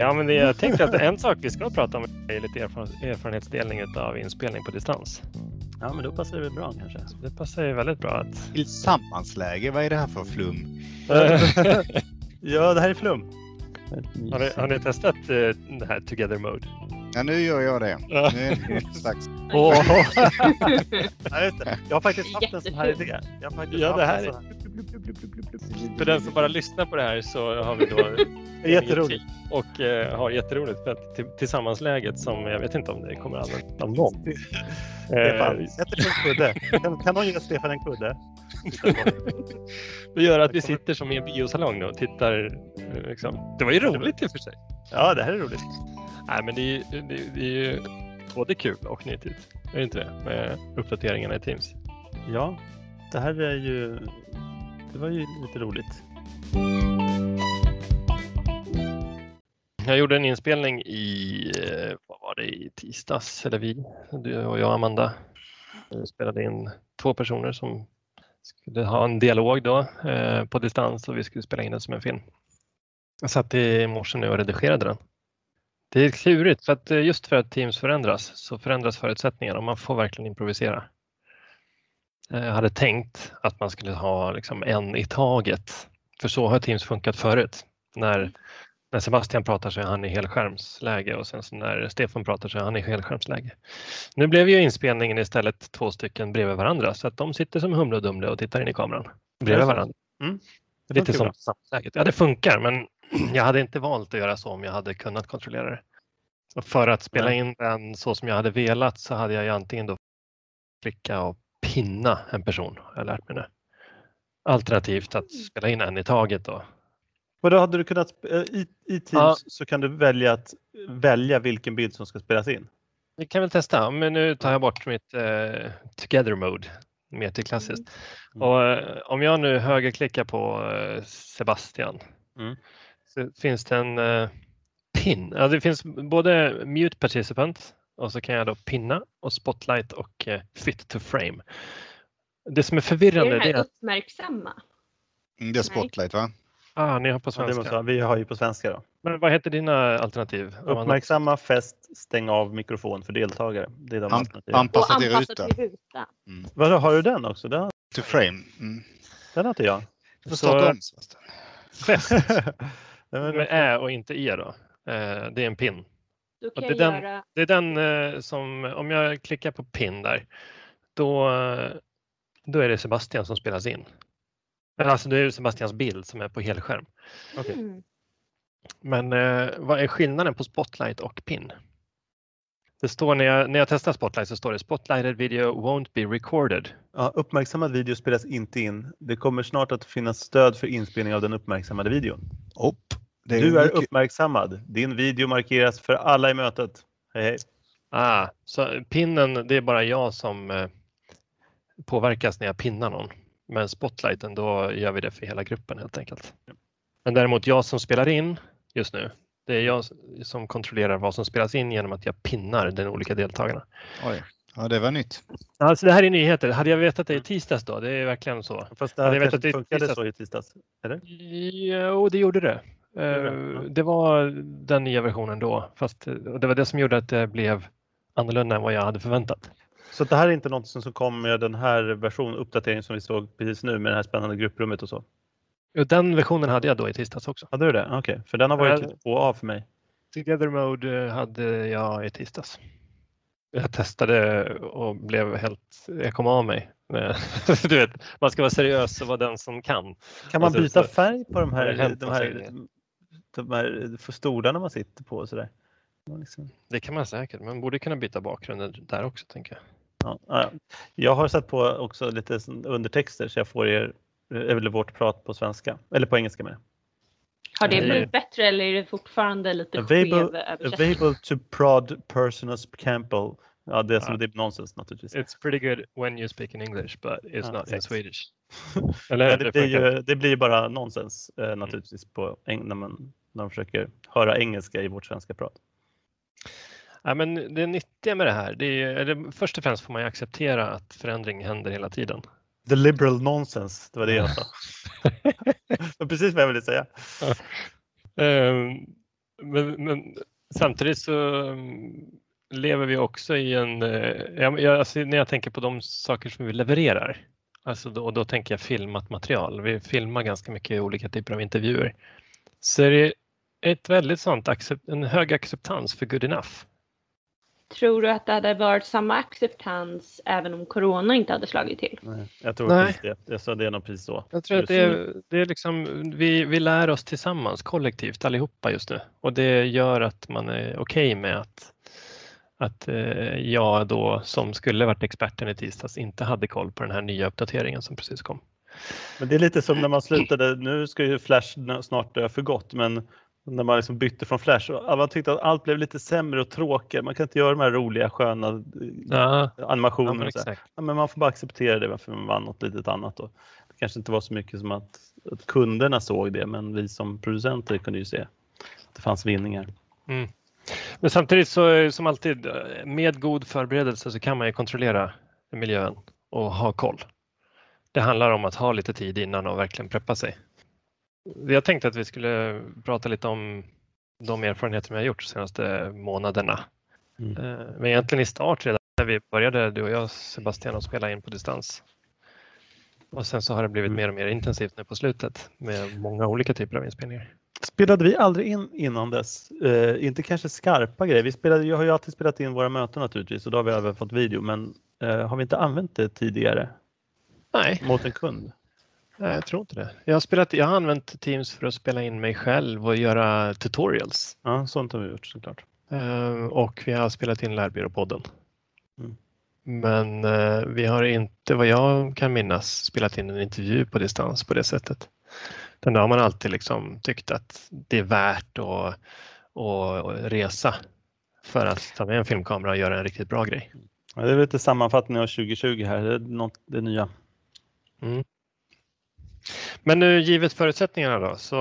Ja, men det, jag tänkte att en sak vi ska prata om är lite erfaren- erfarenhetsdelning av inspelning på distans. Ja, men då passar det väl bra kanske. Det passar ju väldigt bra att... Tillsammansläge, vad är det här för flum? Ja, det här är flum. har, ni, har ni testat eh, det här Together Mode? Ja, nu gör jag det. Ja. Nu är det strax. Åh. Ja, just det. Jag har faktiskt haft en sån här idé. Jag har faktiskt Ja, haft det en här sån här. För den som bara lyssnar på det här så har vi då jätteroligt. och eh, har jätteroligt för att till, tillsammansläget som jag vet inte om det kommer att användas av någon. Stefan, Eh, sätt kudde. Kan, kan någon ge Stefan en kudde? det gör att vi sitter som i en biosalong nu och tittar. eh, Liksom. Det var ju roligt i och för sig. Ja, det här är roligt. Nej, men det är, ju- det, det är ju både kul och nyttigt. Är det inte det? Med uppdateringarna i Teams. Ja, det här är ju... Det var ju lite roligt. Jag gjorde en inspelning i, eh, vad var det, i tisdags, eller vi, du och jag Amanda. Vi spelade in två personer som skulle ha en dialog då eh, på distans och vi skulle spela in den som en film. Jag satt i morse nu och redigerade den. Det är klurigt för att eh, just för att Teams förändras så förändras förutsättningarna och man får verkligen improvisera. Eh, Jag hade tänkt att man skulle ha liksom en i taget. För så har Teams funkat förut. När när Sebastian pratar så är han i helskärmsläge och sen när Stefan pratar så är han i helskärmsläge. Nu blev ju inspelningen istället två stycken bredvid varandra så att de sitter som Humle och Dumle och tittar in i kameran bredvid varandra. Det Lite funkar som samläget. Ja, det funkar men jag hade inte valt att göra så om jag hade kunnat kontrollera det. Och för att spela in den så som jag hade velat så hade jag ju antingen då klicka och pinna en person, har jag lärt mig nu. Alternativt att spela in en i taget då. Och då hade du kunnat... eh, I, I Teams Ja. så kan du välja att välja vilken bild som ska spelas in. Vi kan väl testa, men nu tar jag bort mitt eh, Together Mode mer till klassiskt. Mm. Och, eh, om jag nu högerklickar på eh, Sebastian Mm. så finns det en eh, pin. Ja, det finns både Mute Participant och så kan jag då pinna och Spotlight och eh, Fit to Frame. Det som är Är förvirrande det det är här att uppmärksamma? Mm, Det är spotlight va? ah, ni har på Ja, det svenska. måste, vara- vi har ju på svenska då. Men vad heter dina alternativ? Uppmärksamma, fäst, stäng av mikrofon för deltagare. Det är de An- alternativen. Anpassa till ruta. till ruta. Vadå, har du den också? Den, To frame. Mm. den har inte jag. Du får Så- starta om. Fäst med Ä och inte E då. Eh, det är en pin. Då kan det jag är den- göra... Det är den eh, som, om jag klickar på pin där, då, eh, då är det Sebastian som spelas in. Alltså det är Sebastians bild som är på helskärm. Okej. Mm. Men eh, vad är skillnaden på Spotlight och pin? Det står när jag, när jag testar Spotlight så står det Spotlighted video won't be recorded. Ja, uppmärksammad video spelas inte in. Det kommer snart att finnas stöd för inspelning av den uppmärksammade videon. Upp. Det Du är mycket- uppmärksammad. Din video markeras för alla i mötet. Hej hej. Ah, så pinnen, det är bara jag som eh, påverkas när jag pinnar någon. Men Spotlighten, då gör vi det för hela gruppen helt enkelt. Men däremot jag som spelar in just nu, det är jag som kontrollerar vad som spelas in genom att jag pinnar de olika deltagarna. Oj. Ja, det var nytt. Alltså det här är nyheter. Hade jag vetat det i tisdags då? Det är verkligen så. Fast det här jag vet kanske att det är funkade tisdags. så i tisdags. Eller? Jo, det gjorde det. Det? Eh. Det var den nya versionen då, fast eh, det var det som gjorde att det blev annorlunda än vad jag hade förväntat. Så det här är inte något som kom med den här versionen, uppdateringen som vi såg precis nu med det här spännande grupprummet och så? Den versionen hade jag då i tisdags också. Hade du det? Okej, för den har varit lite på och av för mig. Together Mode eh, hade jag i tisdags. Jag testade och blev helt, jag kom av mig. Eh, Du vet, man ska vara seriös och vara den som kan. Kan man Alltså, byta färg på de här, de här. De här för stolarna man sitter på och sådär? Liksom. Det kan man säkert, man borde kunna byta bakgrunden där också tänker jag. Ja, ja. Jag har satt på också lite undertexter så jag får er, eller vårt prat på svenska, eller på engelska med. Har det Nej. blivit bättre eller är det fortfarande lite Available, available to prod personas Campbell. Ja, det är, som, Ja. det är nonsens naturligtvis. It's pretty good when you speak in English but it's Ja, not in exakt. Swedish. Eller det, blir ju, det blir bara nonsens eh, naturligtvis på, när, man, när man försöker höra engelska i vårt svenska prat. Ja, men det nyttiga med det här, det är, eller, först och främst får man ju acceptera att förändring händer hela tiden. The liberal nonsense, det var det jag sa. det precis vad jag ville säga. Ehm, Men, men samtidigt så mm, lever vi också i en, eh, jag, jag, alltså när jag tänker på de saker som vi levererar, alltså då, och då tänker jag filmat material. Vi filmar ganska mycket olika typer av intervjuer. Så är det ett väldigt sånt, en hög acceptans för good enough. Tror du att det hade varit samma acceptans även om corona inte hade slagit till? Nej, jag tror Nej. precis det. Jag sa det nog precis så. Jag tror att det är, det är liksom, vi, vi lär oss tillsammans kollektivt allihopa just nu och det gör att man är okej med att, att eh, jag då som skulle varit experten i tisdags inte hade koll på den här nya uppdateringen som precis kom. Men det är lite som när man slutade, nu ska ju Flash snart dö för gott, men när man liksom bytte från Flash och alla tyckte att allt blev lite sämre och tråkigare. Man kan inte göra de här roliga sköna eh, Ja, ja animationerna. men. Ja, men man får bara acceptera det varför man vann något litet annat. Då. Det kanske inte var så mycket som att, att kunderna såg det, men vi som producenter kunde ju se att det fanns vinningar. Men samtidigt så eh, som alltid eh, med god förberedelse så kan man ju kontrollera miljön och ha koll. Det handlar om att ha lite tid innan och verkligen preppa sig. Vi har tänkt att vi skulle prata lite om de erfarenheter vi har gjort de senaste månaderna. Mm. Eh, Men egentligen i start redan när vi började, du och jag Sebastian, att spela in på distans. Och sen så har det blivit Mm. mer och mer intensivt nu på slutet med många olika typer av inspelningar. Spelade vi aldrig in innan dess? Eh, inte kanske skarpa grejer. Vi spelade, jag har ju alltid spelat in våra möten naturligtvis och då har vi även fått video, men eh, har vi inte använt det tidigare Nej, mot en kund? Nej, jag tror inte det. Jag har, spelat, jag har använt Teams för att spela in mig själv och göra tutorials. Ja, sånt har vi gjort såklart. Eh, Och vi har spelat in Lärbyråpodden. Mm. Men eh, vi har inte, vad jag kan minnas, spelat in en intervju på distans på det sättet. Där har man alltid liksom tyckt att det är värt att, att resa för att ta med en filmkamera och göra en riktigt bra grej. Ja, det är lite sammanfattning av 2020 här, det är något, det nya. Mm. Men nu givet förutsättningarna då, så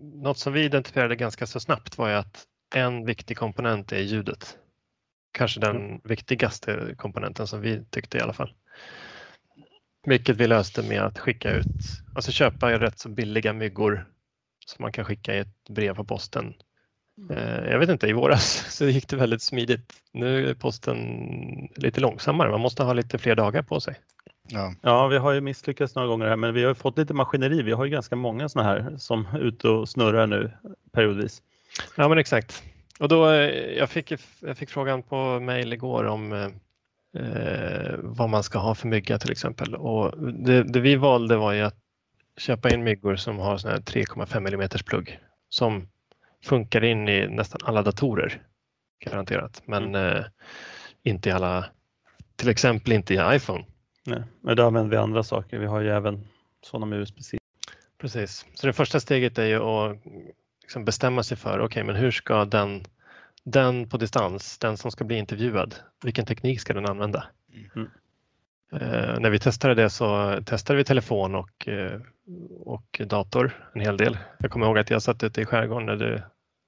något som vi identifierade ganska så snabbt var ju att en viktig komponent är ljudet. Kanske den viktigaste komponenten som vi tyckte i alla fall. Vilket vi löste med att skicka ut, alltså köpa rätt så billiga myggor som man kan skicka i ett brev på posten. Eh, Jag vet inte, i våras så gick det väldigt smidigt. Nu är posten lite långsammare, man måste ha lite fler dagar på sig. Ja. Ja, vi har ju misslyckats några gånger här, men vi har ju fått lite maskineri. Vi har ju ganska många sådana här som är ute och snurrar nu periodvis. Ja men exakt. Och då, eh, jag, fick, jag fick frågan på mail igår om eh, eh, vad man ska ha för mygga till exempel. Och det, det vi valde var ju att köpa in myggor som har sån här 3,5 mm plugg som funkar in i nästan alla datorer. Garanterat. Men eh, inte i alla, till exempel inte i iPhone. Nej, men då använder vi andra saker. Vi har ju även sådana med USB-C. Precis. Så det första steget är ju att liksom bestämma sig för, okej men hur ska den, den på distans, den som ska bli intervjuad, vilken teknik ska den använda? Mm. Eh, när vi testade det så testade vi telefon och, eh, och dator en hel del. Jag kommer ihåg att jag satt ute i skärgården när du,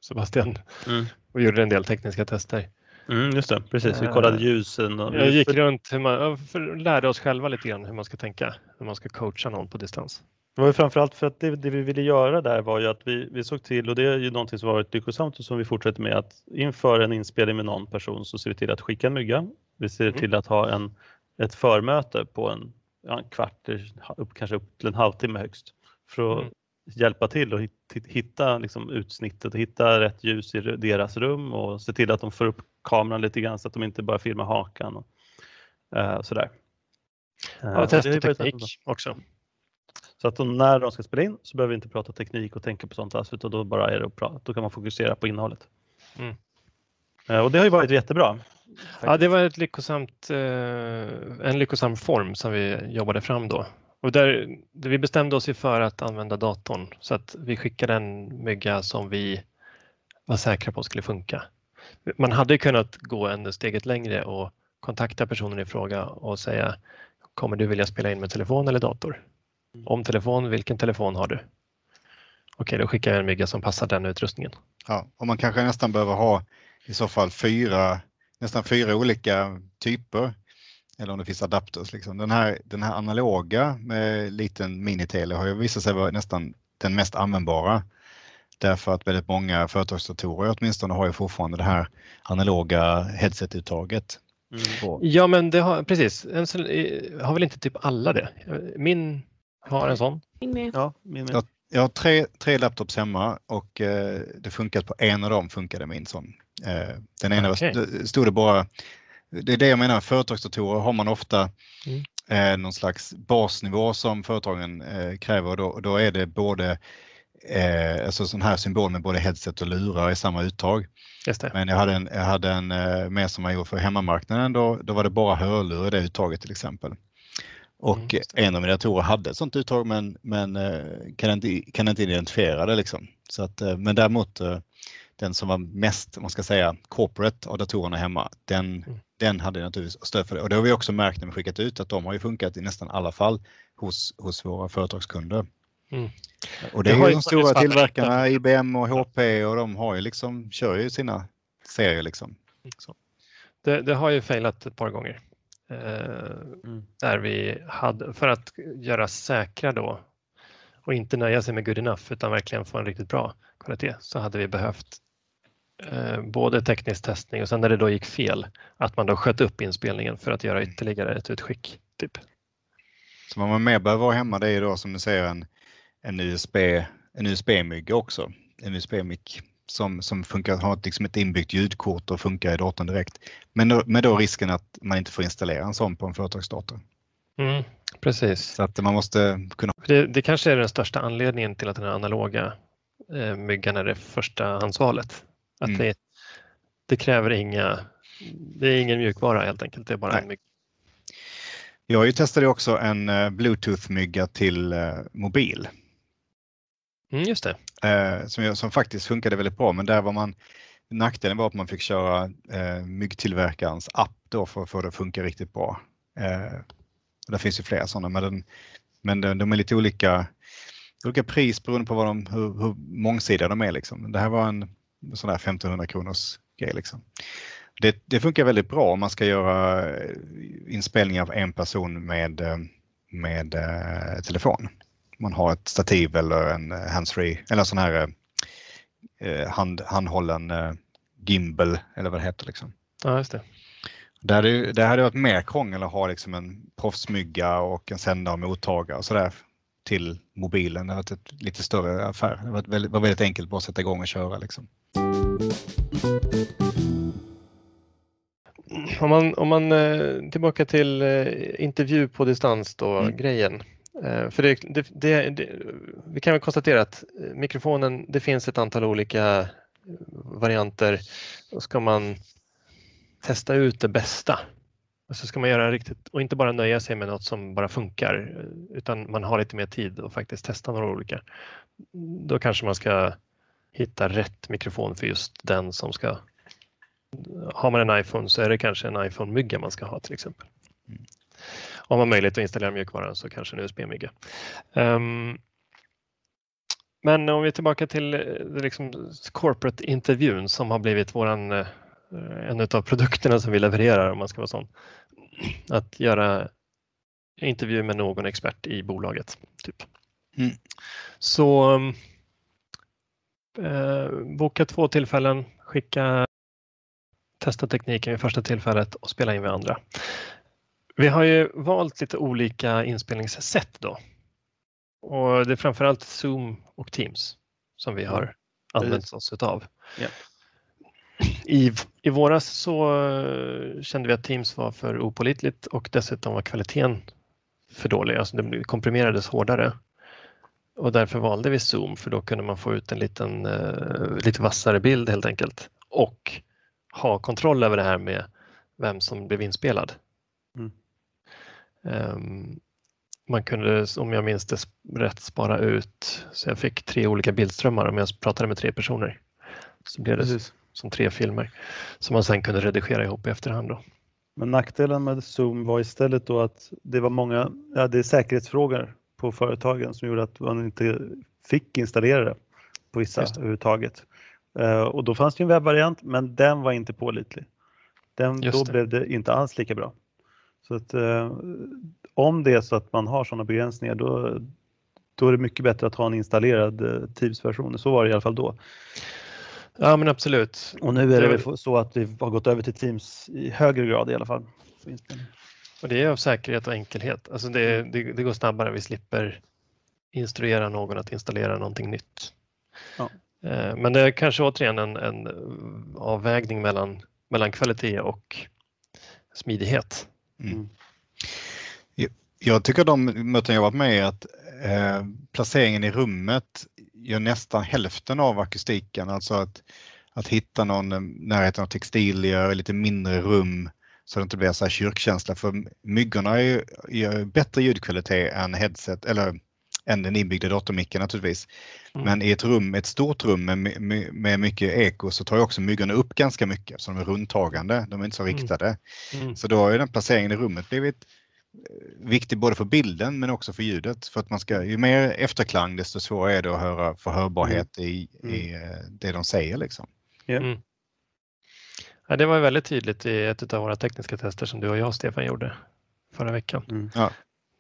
Sebastian, Mm. och gjorde en del tekniska tester. Mm, just det, precis. Vi Eh, kollade ljusen. Och Jag gick runt, hur man, för, lärde oss själva lite grann hur man ska tänka, hur man ska coacha någon på distans. Det var ju framförallt för att det, det vi ville göra där var ju att vi, vi såg till, och det är ju någonting som har varit lyckosamt och som vi fortsätter med, att inför en inspelning med någon person så ser vi till att skicka en mygga. Vi ser Mm. till att ha en, ett förmöte på en, ja, en kvart, upp, kanske upp till en halvtimme högst. För att Mm. hjälpa till och hit- hitta liksom, utsnittet, hitta rätt ljus i deras rum och se till att de får upp kameran lite grann så att de inte bara filmar hakan. Och, eh, sådär. Eh, Ja, testa ju varit teknik också. Så att de, när de ska spela in så behöver vi inte prata teknik och tänka på sånt alls utan då bara är det prata. Då kan man fokusera på innehållet. Mm. Eh, Och det har ju varit jättebra. Ja, det var ett lyckosamt, eh, en lyckosam form som vi jobbade fram då. Och där, vi bestämde oss för att använda datorn så att vi skickade en mygga som vi var säkra på skulle funka. Man hade kunnat gå en steget längre och kontakta personen i fråga och säga kommer du vilja spela in med telefon eller dator? Om telefon, vilken telefon har du? Okej, då skickar jag en mygga som passar den utrustningen. Ja, och man kanske nästan behöver ha i så fall fyra, nästan fyra olika typer. Eller om det finns adapters. Liksom. Den, här, den här analoga med liten minitele har ju visat sig vara nästan den mest användbara. Därför att väldigt många företagsdatorer åtminstone har ju fortfarande det här analoga headset-uttaget. Mm. Ja, men det har precis. Eh, har väl inte typ alla det? Min har en sån. Min med. Ja, min med. Ja. Jag har tre, tre laptops hemma och eh, det funkar på en av dem funkade min sån. Eh, den ena var, stod det bara, det är det jag menar, företagsdatorer har man ofta Mm. eh, någon slags basnivå som företagen eh, kräver och då, och då är det både eh, alltså sån här symbol med både headset och lurar i samma uttag. Men jag hade en, jag hade en eh, mer som jag gjorde för hemmamarknaden, då, då var det bara hörlur i det uttaget till exempel. Och Mm, en av mina datorer hade ett sånt uttag men, men eh, kan, inte, kan inte identifiera det. Liksom. Så att, eh, men däremot eh, den som var mest, man ska säga, corporate av datorerna hemma, den, Mm. den hade naturligtvis stöd för det. Och det har vi också märkt när vi skickat ut att de har ju funkat i nästan alla fall hos, hos våra företagskunder. Mm. Och det, Det är ju de stora tillverkarna, IBM och HP och de har ju liksom, kör ju sina serier liksom. Så. Det, det har ju failat ett par gånger. Eh, Mm. där vi hade, för att göra säkra då och inte nöja sig med good enough utan verkligen få en riktigt bra kvalitet så hade vi behövt eh, både teknisk testning och sen när det då gick fel att man då sköt upp inspelningen för att göra ytterligare ett utskick. Typ. Så vad man mer behöver ha hemma det är ju då som du säger en, en USB, en USB-mygga också. En USB-mick som, som funkar, har liksom ett inbyggt ljudkort och funkar i datorn direkt. Men då, med då risken att man inte får installera en sån på en företagsdator. Mm, precis. Så att man måste kunna Det, det kanske är den största anledningen till att den här analoga eh, myggan är det första handsvalet. Att Mm. det, det kräver inga, det är ingen mjukvara helt enkelt, det är bara Nej. en mygga. Jag testade också en eh, Bluetooth-mygga till eh, mobil Mm, just det. eh, som, som faktiskt funkade väldigt bra. Men där var man, nackdelen var att man fick köra eh, myggtillverkarens app då för att få det att funka riktigt bra. Eh, och där finns ju flera sådana, men, den, men de, de är lite olika, olika pris beroende på vad de, hur, hur mångsidiga de är. Liksom. Det här var en sån där 1500 kronors grej. Liksom. Det, det funkar väldigt bra om man ska göra eh, inspelningar av en person med, eh, med eh, telefon. Man har ett stativ eller en eh, handsfree eller en sån här eh, hand, handhållen eh, gimbal eller vad det heter. Liksom. Ja, just det. Det hade, det hade varit mer krångel att ha liksom en proffsmygga och en sändare och mottagare och sådär till mobilen. Det har varit ett lite större affär. Det var väldigt, var väldigt enkelt bara att sätta igång och köra. Liksom. Om man, om man eh, tillbaka till eh, intervju på distans då, Mm. grejen. Eh, för det, det, det, det, vi kan väl konstatera att eh, mikrofonen, det finns ett antal olika eh, varianter. Då ska man testa ut det bästa. Och så ska man göra riktigt och inte bara nöja sig med något som bara funkar utan man har lite mer tid och faktiskt testa några olika. Då kanske man ska hitta rätt mikrofon för just den som ska har man en iPhone så är det kanske en iPhone-mygga man ska ha till exempel. Mm. Om man har möjlighet att installera mjukvaran så kanske en USB-mygga. Ehm, men om vi är tillbaka till eh, liksom corporate-intervjun som har blivit våran, eh, en av produkterna som vi levererar om man ska vara sån. Att göra intervju med någon expert i bolaget. Typ. Mm. Så eh, boka två tillfällen, skicka testa tekniken vid första tillfället och spela in vid andra. Vi har ju valt lite olika inspelningssätt då. Och det är framförallt Zoom och Teams som vi har använt oss utav. Ja. I, I våras så eh, kände vi att Teams var för opålitligt och dessutom var kvaliteten för dålig. Alltså det komprimerades hårdare. Och därför valde vi Zoom för då kunde man få ut en liten, uh, lite vassare bild helt enkelt. Och ha kontroll över det här med vem som blev inspelad. Um, man kunde, om jag minns det rätt, spara ut, så jag fick tre olika bildströmmar om jag pratade med tre personer. Så blev det Precis. som tre filmer som man sen kunde redigera ihop i efterhand. Då. Men nackdelen med Zoom var istället då att det var många, ja, det är säkerhetsfrågor på företagen som gjorde att man inte fick installera det på vissa överhuvudtaget. Eh, och då fanns det en webbvariant men den var inte pålitlig. Den, då blev det inte alls lika bra. Så att, eh, om det är så att man har sådana begränsningar då då är det mycket bättre att ha en installerad eh, Teams-version. Så var det i alla fall då. Ja men absolut. Och nu är det Det- så att vi har gått över till Teams i högre grad i alla fall. Och det är av säkerhet och enkelhet. Alltså det, det, det går snabbare, vi slipper instruera någon att installera någonting nytt. Ja. Eh, Men det är kanske återigen en, en avvägning mellan, mellan kvalitet och smidighet. Mm. Jag tycker de möten jag varit med i att eh, placeringen i rummet gör nästan hälften av akustiken. Alltså att, att hitta någon eh, närheten av textilier, lite mindre rum så det inte blir så här kyrkkänsla. För myggorna är ju, bättre ljudkvalitet än headset eller än den inbyggda datormicken naturligtvis. Mm. Men i ett rum, ett stort rum med, med mycket eko så tar ju också myggorna upp ganska mycket så de är rundtagande. De är inte så Mm. riktade. Mm. Så då har ju den placeringen i rummet blivit eh, viktig både för bilden men också för ljudet. För att man ska, ju mer efterklang desto svårare är det att höra förhörbarhet i, i eh, det de säger. Liksom. Ja, det var ju väldigt tydligt i ett av våra tekniska tester som du och jag Stefan gjorde förra veckan. Mm. Ja.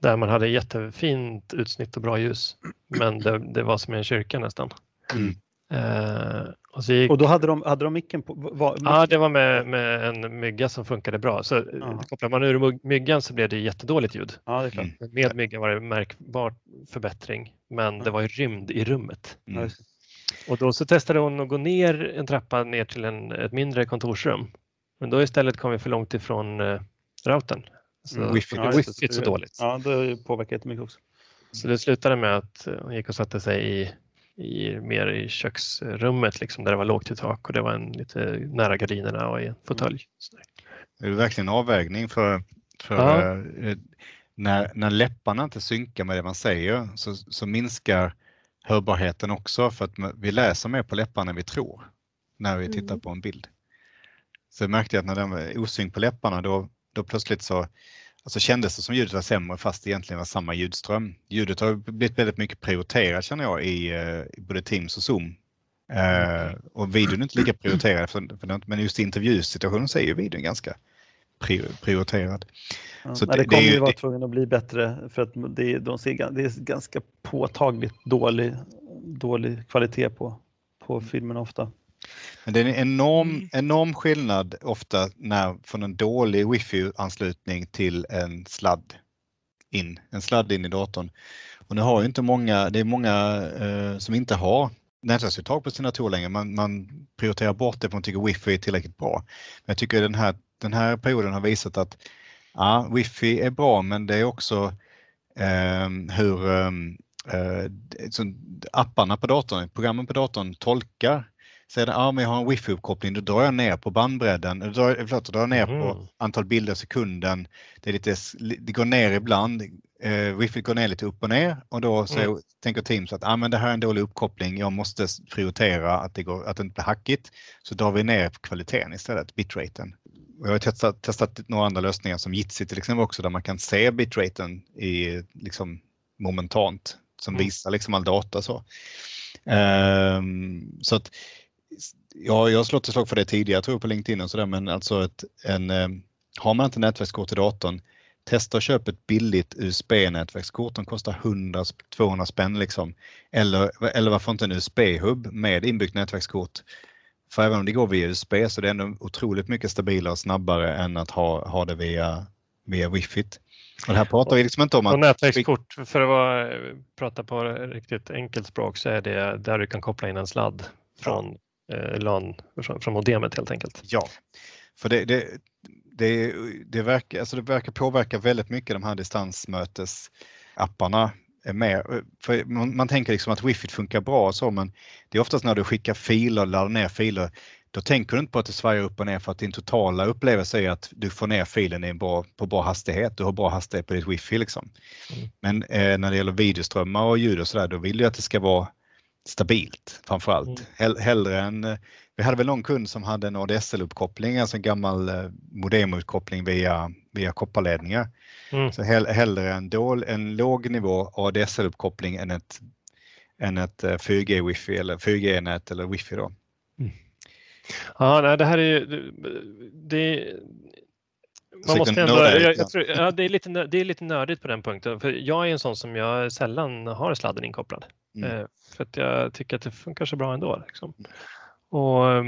Där man hade jättefint utsnitt och bra ljus. Men det, det var som i en kyrka nästan. Mm. Eh, och så gick, Och då hade de, hade de micken på? Var, ja, det var med, med en mygga som funkade bra. Så Ja. kopplar man ur my- myggan så blev det jättedåligt ljud. ja, det. Mm. Men Med myggan var det märkbar förbättring. Men det var ju rymd i rummet. Mm. Och då så testade hon att gå ner en trappa ner till en, ett mindre kontorsrum. Men då istället kom vi för långt ifrån eh, routern. Så Mm, wifi. ja, wifi är så dåligt. Ja, det påverkar jättemycket också. Så det slutade med att hon gick och satte sig i, i, mer i köksrummet liksom, där det var lågt i tak och det var en, lite nära gardinerna och i en fåtölj. Sådär. Det är verkligen en avvägning för, för Ja. eh, när, när läpparna inte synkar med det man säger så, så minskar hörbarheten också för att vi läser mer på läpparna än vi tror när vi tittar Mm. på en bild. Så jag märkte att när den var osynk på läpparna då, då plötsligt så alltså kändes det som ljudet var sämre fast det egentligen var samma ljudström. Ljudet har blivit väldigt mycket prioriterat känner jag i, eh, i både Teams och Zoom. Eh, och videon är inte lika prioriterad för, för men just i intervjusituationen så är ju videon ganska pri- prioriterad. Ja. Så Nej, det- det kommer det ju vara tvungen att bli bättre för att det, de ser, det är ganska påtagligt dålig, dålig kvalitet på, på filmerna ofta. Men det är en enorm, Mm. enorm skillnad ofta när, från en dålig wifi-anslutning till en sladd in, en sladd in i datorn. Och nu har ju inte många, det är många eh, som inte har nätverksuttag på sina datorer längre. Man, man prioriterar bort det för man tycker wifi är tillräckligt bra. Men jag tycker den här, den här perioden har visat att ja, wifi är bra men det är också ehm, hur ehm, eh, så apparna på datorn, programmen på datorn tolkar Säger den, ja men jag har en wifi-uppkoppling, då drar jag ner på bandbredden, då drar, förlåt, då drar jag ner Mhm. på antal bilder i sekunden. Det, är lite, det går ner ibland, eh, wifi går ner lite upp och ner och då så Mm. tänker Teams att ah, men det här är en dålig uppkoppling, jag måste prioritera att det, går, att det inte blir hackigt. Så drar vi ner på kvaliteten istället, bitraten. Och jag har testat, testat några andra lösningar som Jitsi till exempel också där man kan se bitraten i liksom momentant som Mm. visar liksom all data så. Ehm, så att ja, jag har slått ett slag för det tidigare tror jag på LinkedIn och sådär men alltså ett, en, eh, har man inte nätverkskort i datorn Testa att köpa ett billigt USB-nätverkskort. De kostar 100-200 spänn liksom. Eller, eller varför inte en USB-hub med inbyggt nätverkskort. För även om det går via USB så är det ändå otroligt mycket stabilare och snabbare än att ha, ha det via, via wifi. Och det här pratar vi liksom inte om Och att... nätverkskort, för att vara, prata på riktigt enkelt språk så är det där du kan koppla in en sladd från LAN, från, modemet helt enkelt. Ja, för det, det, det, det, verkar, alltså det verkar påverka väldigt mycket de här distansmötesapparna. Med. För man, man tänker liksom att wifi funkar bra och så men det är oftast när du skickar filer, laddar ner filer, då tänker du inte på att det svajar upp och ner för att din totala upplevelse är att du får ner filen i bra, på bra hastighet. Du har bra hastighet på ditt wifi liksom. Mm. Men eh, när det gäller videoströmmar och ljud och sådär, då vill du att det ska vara stabilt framför allt. Mm. Hell, hellre än, eh, vi hade väl någon kund som hade en ADSL-uppkoppling, alltså en gammal eh, modemuppkoppling via, via kopparledningar. Mm. Så hell, hellre en, dål, en låg nivå ADSL-uppkoppling än ett, än ett eh, 4G wifi eller 4G-nät eller wifi då. Ja, nej, det här är ju, det, man måste ändå, jag, jag tror, ja, det, är lite, det är lite nördigt på den punkten. För jag är en sån som jag sällan har sladden inkopplad. Mm. Eh, för att jag tycker att det funkar så bra ändå. Liksom. Och, eh,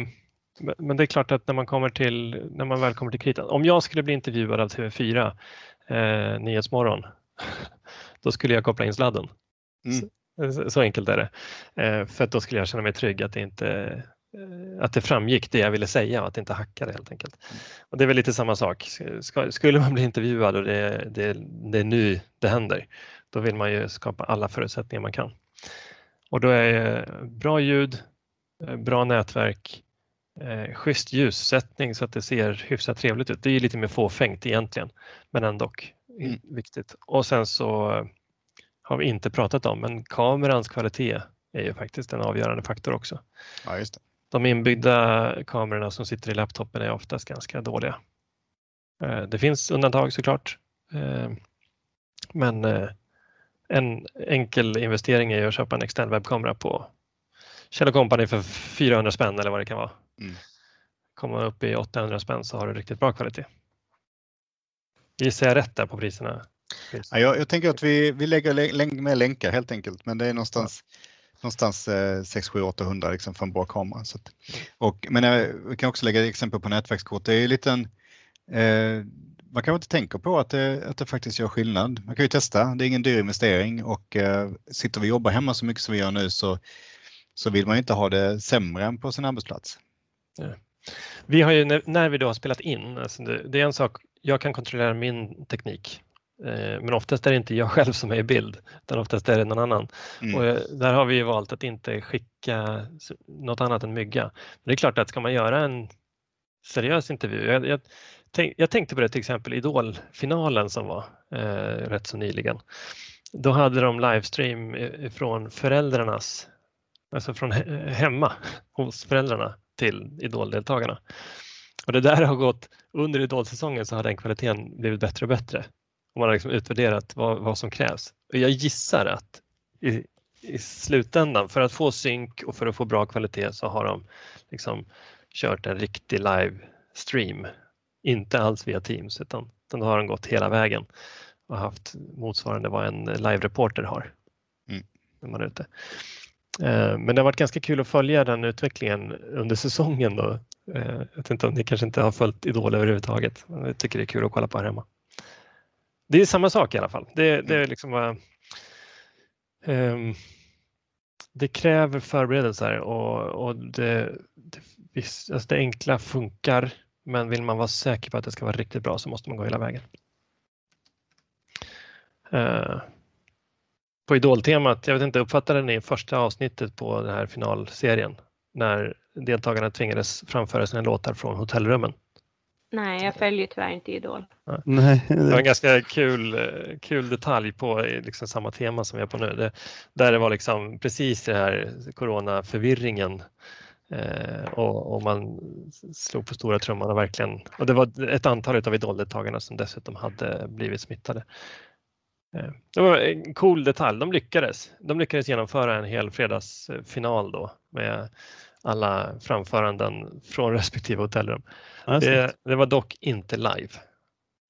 men- det är klart att när man, kommer till, när man väl kommer till kritan. Om jag skulle bli intervjuad av TV4 eh, Nyhetsmorgon, då skulle jag koppla in sladden. Mm. Så, så enkelt är det. Eh, för att då skulle jag känna mig trygg att det inte att det framgick det jag ville säga och att det inte hackade helt enkelt. Och det är väl lite samma sak. Ska, skulle man bli intervjuad och det, det, det är nu det händer, då vill man ju skapa alla förutsättningar man kan. Och då är eh, bra ljud, eh, bra nätverk, eh, schysst ljussättning så att det ser hyfsat trevligt ut. Det är ju lite mer fåfängt egentligen, men ändå Mm. viktigt. Och sen så eh, har vi inte pratat om, men kamerans kvalitet är ju faktiskt en avgörande faktor också. Ja, just det. De inbyggda kamerorna som sitter i laptopen är oftast ganska dåliga. Eh, Det finns undantag såklart. Eh, Men eh, en enkel investering är att köpa en extern webbkamera på Kjell Company för 400 spänn eller vad det kan vara. Mm. Kommer man upp i 800 spänn så har du riktigt bra kvalitet. Gissar jag rätt där på priserna? Ja, jag, jag tänker att vi, vi lägger lä- länk, med länkar helt enkelt, men det är någonstans, någonstans eh, 6 7 800 liksom för en bra kamera. Så att, och, men eh, vi kan också lägga exempel på nätverkskort. Det är ju lite en, eh, man kanske inte tänker på att det, att det faktiskt gör skillnad. Man kan ju testa, det är ingen dyr investering och eh, sitter vi och jobbar hemma så mycket som vi gör nu så, så vill man ju inte ha det sämre än på sin arbetsplats. Vi har ju när, när vi då har spelat in, alltså det, det är en sak, jag kan kontrollera min teknik. Eh, men oftast är det inte jag själv som är i bild, utan oftast är det någon annan. Mm. Och eh, där har vi valt att inte skicka något annat än mygga. Men det är klart att ska man göra en seriös intervju, jag, jag, tänk, jag tänkte på det till exempel Idol-finalen som var eh, rätt så nyligen. Då hade de livestream från föräldrarnas, alltså från he- hemma hos föräldrarna till Idol-deltagarna. Och det där har gått, under Idol-säsongen så har den kvaliteten blivit bättre och bättre. Och man har liksom utvärderat vad, vad som krävs. Och jag gissar att i, i slutändan, för att få synk och för att få bra kvalitet så har de liksom kört en riktig livestream. Inte alls via Teams utan, utan då har de gått hela vägen och haft motsvarande vad en live-reporter har. Mm. När man är ute. Eh, Men det har varit ganska kul att följa den utvecklingen under säsongen. Då. Eh, Jag vet inte om ni kanske inte har följt Idol överhuvudtaget. Jag tycker det är kul att kolla på här hemma. Det är samma sak i alla fall. Det, det är liksom ehm, det kräver förberedelser och, och det, det, visst, alltså det enkla funkar. Men vill man vara säker på att det ska vara riktigt bra så måste man gå hela vägen. Eh, på Idol-temat, jag vet inte, uppfattade ni första avsnittet på den här finalserien när deltagarna tvingades framföra sina låtar från hotellrummen? Nej, jag följer tyvärr inte Idol. Nej, Det var en ganska kul, eh, kul detalj på eh, liksom samma tema som vi är på nu. Det, där det var liksom precis den här coronaförvirringen eh, och, och man slog på stora trumman och verkligen, och det var ett antal av idoldeltagarna som dessutom hade blivit smittade. Eh, Det var en cool detalj. De lyckades. De lyckades genomföra en hel fredagsfinal då med alla framföranden från respektive hotellrum. Ja, Det, det var dock inte live.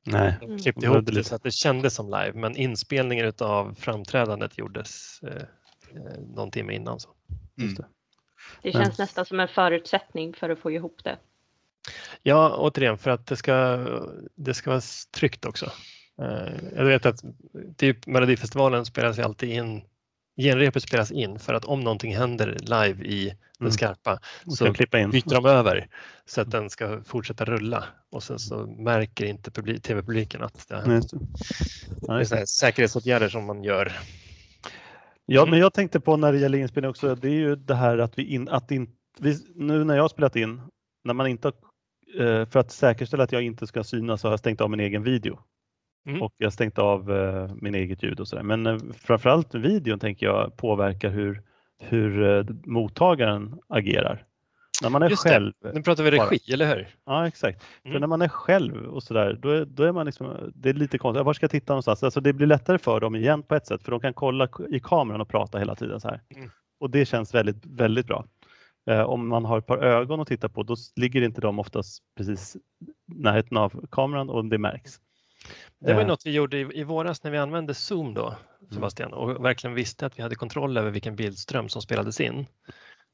Nej. De Mm. klippte Det ihop det så att det kändes som live men inspelningen av framträdandet gjordes eh, eh, någon timme innan. Så. Mm. det. Det Men- känns nästan som en förutsättning för att få ihop det. Ja, återigen för att det ska, det ska vara tryggt också. Eh, jag vet att typ Melodifestivalen spelas ju alltid in, genrepet spelas in för att om någonting händer live i den Mm. skarpa så byter de över så att den ska fortsätta rulla och sen så märker inte publi- tv-publiken att det har hänt. det. Är säkerhetsåtgärder som man gör. Ja, Mm. men jag tänkte på när det gäller inspelning också, det är ju det här att vi, in, att in, vi nu när jag har spelat in, när man inte eh, för att säkerställa att jag inte ska synas så har jag stängt av min egen video. Mm. Och jag stängt av eh, min eget ljud och sådär. Men eh, framförallt videon tänker jag påverkar hur, hur eh, mottagaren agerar. När man är Just det. själv. Nu pratar vi bara. regi, eller hur? Ja exakt. För Mm. när man är själv och sådär, då är, då är man liksom, det är lite konstigt. Var ska jag titta någonstans? Alltså det blir lättare för dem igen på ett sätt, för de kan kolla i kameran och prata hela tiden så här. Mm. Och det känns väldigt, väldigt bra. Eh, om man har ett par ögon att titta på, då ligger inte de oftast precis närheten av kameran och det märks. Det var Eh, något vi gjorde i, i våras när vi använde Zoom då, Sebastian, och verkligen visste att vi hade kontroll över vilken bildström som spelades in.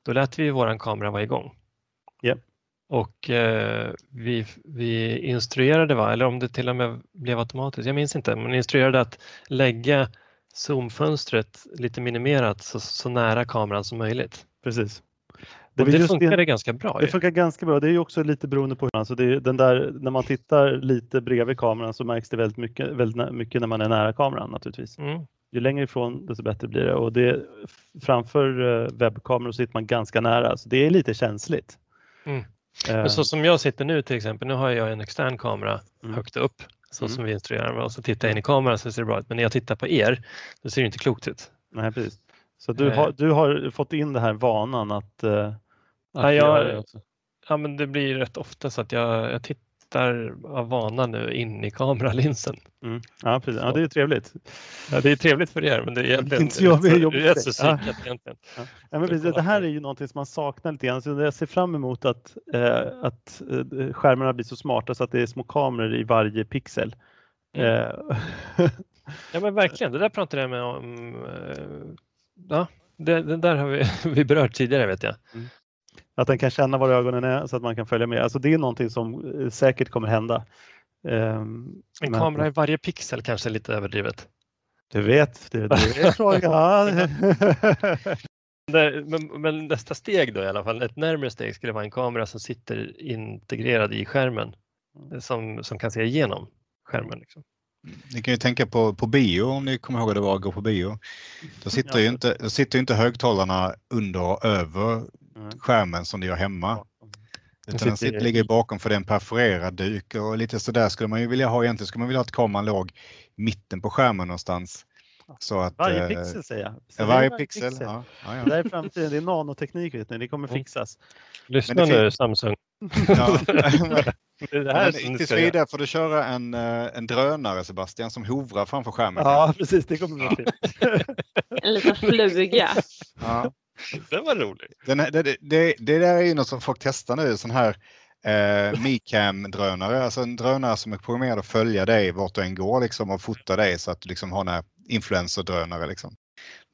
Då lät vi våran kamera vara igång. Ja. Och eh, vi, vi instruerade, va? eller om det till och med blev automatiskt, jag minns inte, men instruerade att lägga zoomfönstret lite minimerat så, så nära kameran som möjligt. Precis. Och var det just funkade ganska bra. Det ju. funkar ganska bra. Det är ju också lite beroende på hur alltså det den där, när man tittar lite bredvid kameran så märks det väldigt mycket, väldigt mycket när man är nära kameran naturligtvis. Mm. Ju längre ifrån desto bättre blir det och det, framför eh, webbkameror sitter man ganska nära så det är lite känsligt. Mm. Eh, Men så som jag sitter nu till exempel, nu har jag en extern kamera Mm. högt upp så Mm. som vi instruerar med och så tittar jag in i kameran så ser det bra ut. Men när jag tittar på er, då ser det inte klokt ut. Nej, precis. Så du Eh. har, du har fått in det här vanan att, eh, att Ja, jag-. Ja, men det blir rätt ofta så att jag, jag tittar av vana nu in i kameralinsen. Mm. Ja, precis. Ja, det är trevligt. Ja, det är trevligt för er, men det är egentligen Inte jag, det är rätt rätt så dig. Ja. psykat egentligen. Ja, men precis, det här är ju någonting som man saknar lite grann. Så jag ser fram emot att, eh, att eh, skärmarna blir så smarta så att det är små kameror i varje pixel. Mm. Eh, Ja, men verkligen. Det där pratade jag med om. eh, Ja, det, det där har vi, vi berört tidigare vet jag. Att den kan känna var ögonen är så att man kan följa med. Alltså det är någonting som eh, säkert kommer hända. Ehm, En men- kamera i varje pixel kanske är lite överdrivet. Du vet, det, det är frågan. Men, men nästa steg då i alla fall, ett närmare steg skulle vara en kamera som sitter integrerad i skärmen som, som kan se igenom skärmen. Liksom. Ni kan ju tänka på, på bio om ni kommer ihåg hur det var att gå på bio. Då sitter, ju, inte, då sitter ju inte högtalarna under och över Mm. skärmen som det gör hemma. Utan sitter den sitter, ligger bakom för det är en perforerad duk och lite sådär skulle man ju vilja ha egentligen. Skulle man vilja att kameran låg mitten på skärmen någonstans. Så att, Varje eh, pixel säger jag. ja, Säger varje jag pixel. Ja, ja, Det ja. där är framtiden, det är nanoteknik, vet ni. det kommer Mm. fixas. Lyssna det nu Samsung. ja. Det det här du tills vidare får du köra en, eh, en drönare Sebastian som hovrar framför skärmen. Ja, precis, det kommer bli till. En liten fluga. Ja. Den var rolig. Den, här- det, det, det, det där är ju något som folk testar nu, sån här eh, Micam-drönare, alltså en drönare som är programmerad att följa dig vart du än går liksom, och fota dig så att du liksom har en influencer-drönare. Liksom.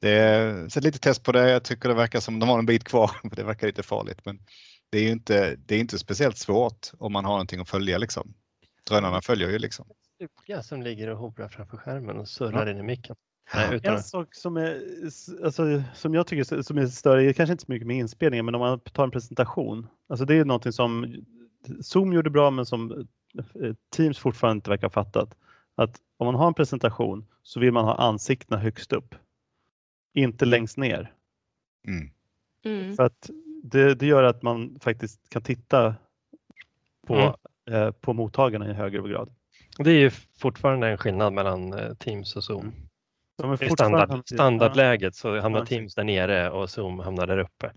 Det är så litet test på det. Jag tycker det verkar som de har en bit kvar, för det verkar lite farligt. Men det är ju inte, det är inte speciellt svårt om man har någonting att följa. Liksom. Drönarna följer ju liksom. Fluga som ligger och hovrar framför skärmen och surrar in i micken. Nej, utan En sak som, är, alltså, som jag tycker som är större, är kanske inte så mycket med inspelningen, men om man tar en presentation. Alltså det är någonting som Zoom gjorde bra, men som eh, Teams fortfarande inte verkar ha fattat. Att om man har en presentation så vill man ha ansiktena högst upp, inte längst ner. Mm. Mm. För att det, det gör att man faktiskt kan titta på, Mm. eh, på mottagarna i högre grad. det är ju fortfarande en skillnad mellan eh, Teams och Zoom. Mm. De är I standard, standardläget så hamnar Ja. Teams där nere och Zoom hamnar där uppe.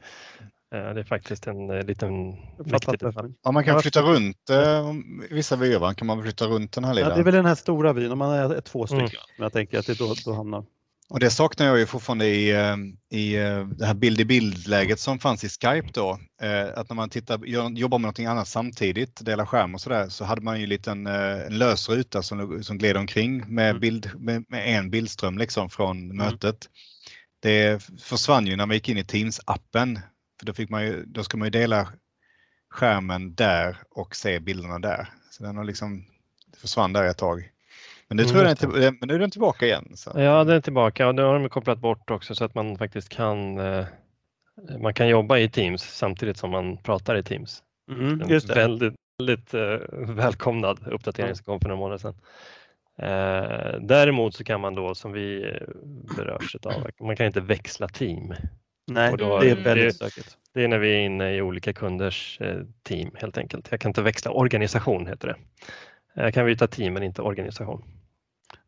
Eh, Det är faktiskt en eh, liten viktig detalj. Ja, man kan flytta runt eh, vissa vyer, kan man flytta runt den här lilla. Ja, det är väl den här stora vyn, om man är två stycken. Mm. Men jag tänker att det då, då hamnar. Och det saknar jag ju fortfarande i, eh, i eh, det här bild i bild-läget som fanns i Skype då. Eh, Att när man tittar, jobbar med någonting annat samtidigt, delar skärm och sådär, så hade man ju en liten eh, en lös ruta som, som gled omkring med, Mm. bild, med, med en bildström liksom från mötet. Det försvann ju när man gick in i Teams-appen. För då, fick man ju, då ska man ju dela skärmen där och se bilderna där. Så den har liksom, det försvann där ett tag. Men nu, Mm, tror jag just den, är men nu är den tillbaka igen. Så. Ja, den är tillbaka och nu har de kopplat bort också så att man faktiskt kan eh, man kan jobba i Teams samtidigt som man pratar i Teams. Mm, just det. väldigt, väldigt eh, välkomnad uppdatering som kom för några månader sedan. Eh, däremot så kan man då som vi berörs av, man kan inte växla team. Nej, Och då- det är Mm. väldigt stökigt. Det är när vi är inne i olika kunders team helt enkelt. Jag kan inte växla organisation heter det. Jag kan byta team men inte organisation.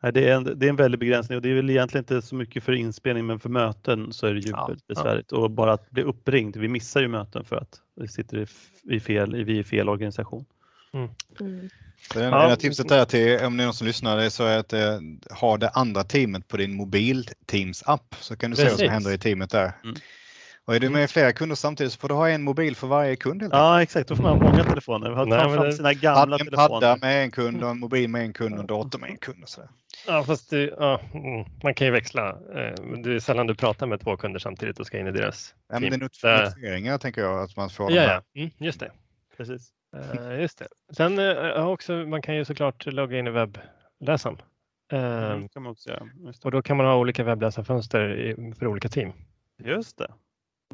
Nej, det, är en, det är en väldig begränsning och det är väl egentligen inte så mycket för inspelning men för möten så är det ju Ja, väldigt ja. besvärligt. Och bara att bli uppringd, vi missar ju möten för att vi sitter i, fel, i, vi är i fel organisation. Mm. Så det Ja. ena tipset där till om det är någon som lyssnar det är så är att eh, ha det andra teamet på din mobil Teams app så kan du se vad som Precis. händer i teamet där. Mm. Och är du med flera kunder samtidigt så får du ha en mobil för varje kund. Helt. Ja, exakt. Då får man ha många telefoner. Ta Nej, fram det- sina gamla en telefoner. padda med en kund och en mobil med en kund och en dator med en kund. Och sådär. Ja, fast det, ja, mm, man kan ju växla. Eh, Det är sällan du pratar med två kunder samtidigt och ska in i deras Ja, men det är team. Där- notifieringar tänker jag att man får. Ja, ja. Mm, just det. Precis. Eh, just det. Sen eh, ja, också, man kan ju såklart logga in i webbläsaren. Eh, Mm, kan man också göra. Just det. Och då kan man ha olika webbläsarfönster i- för olika team. Just det.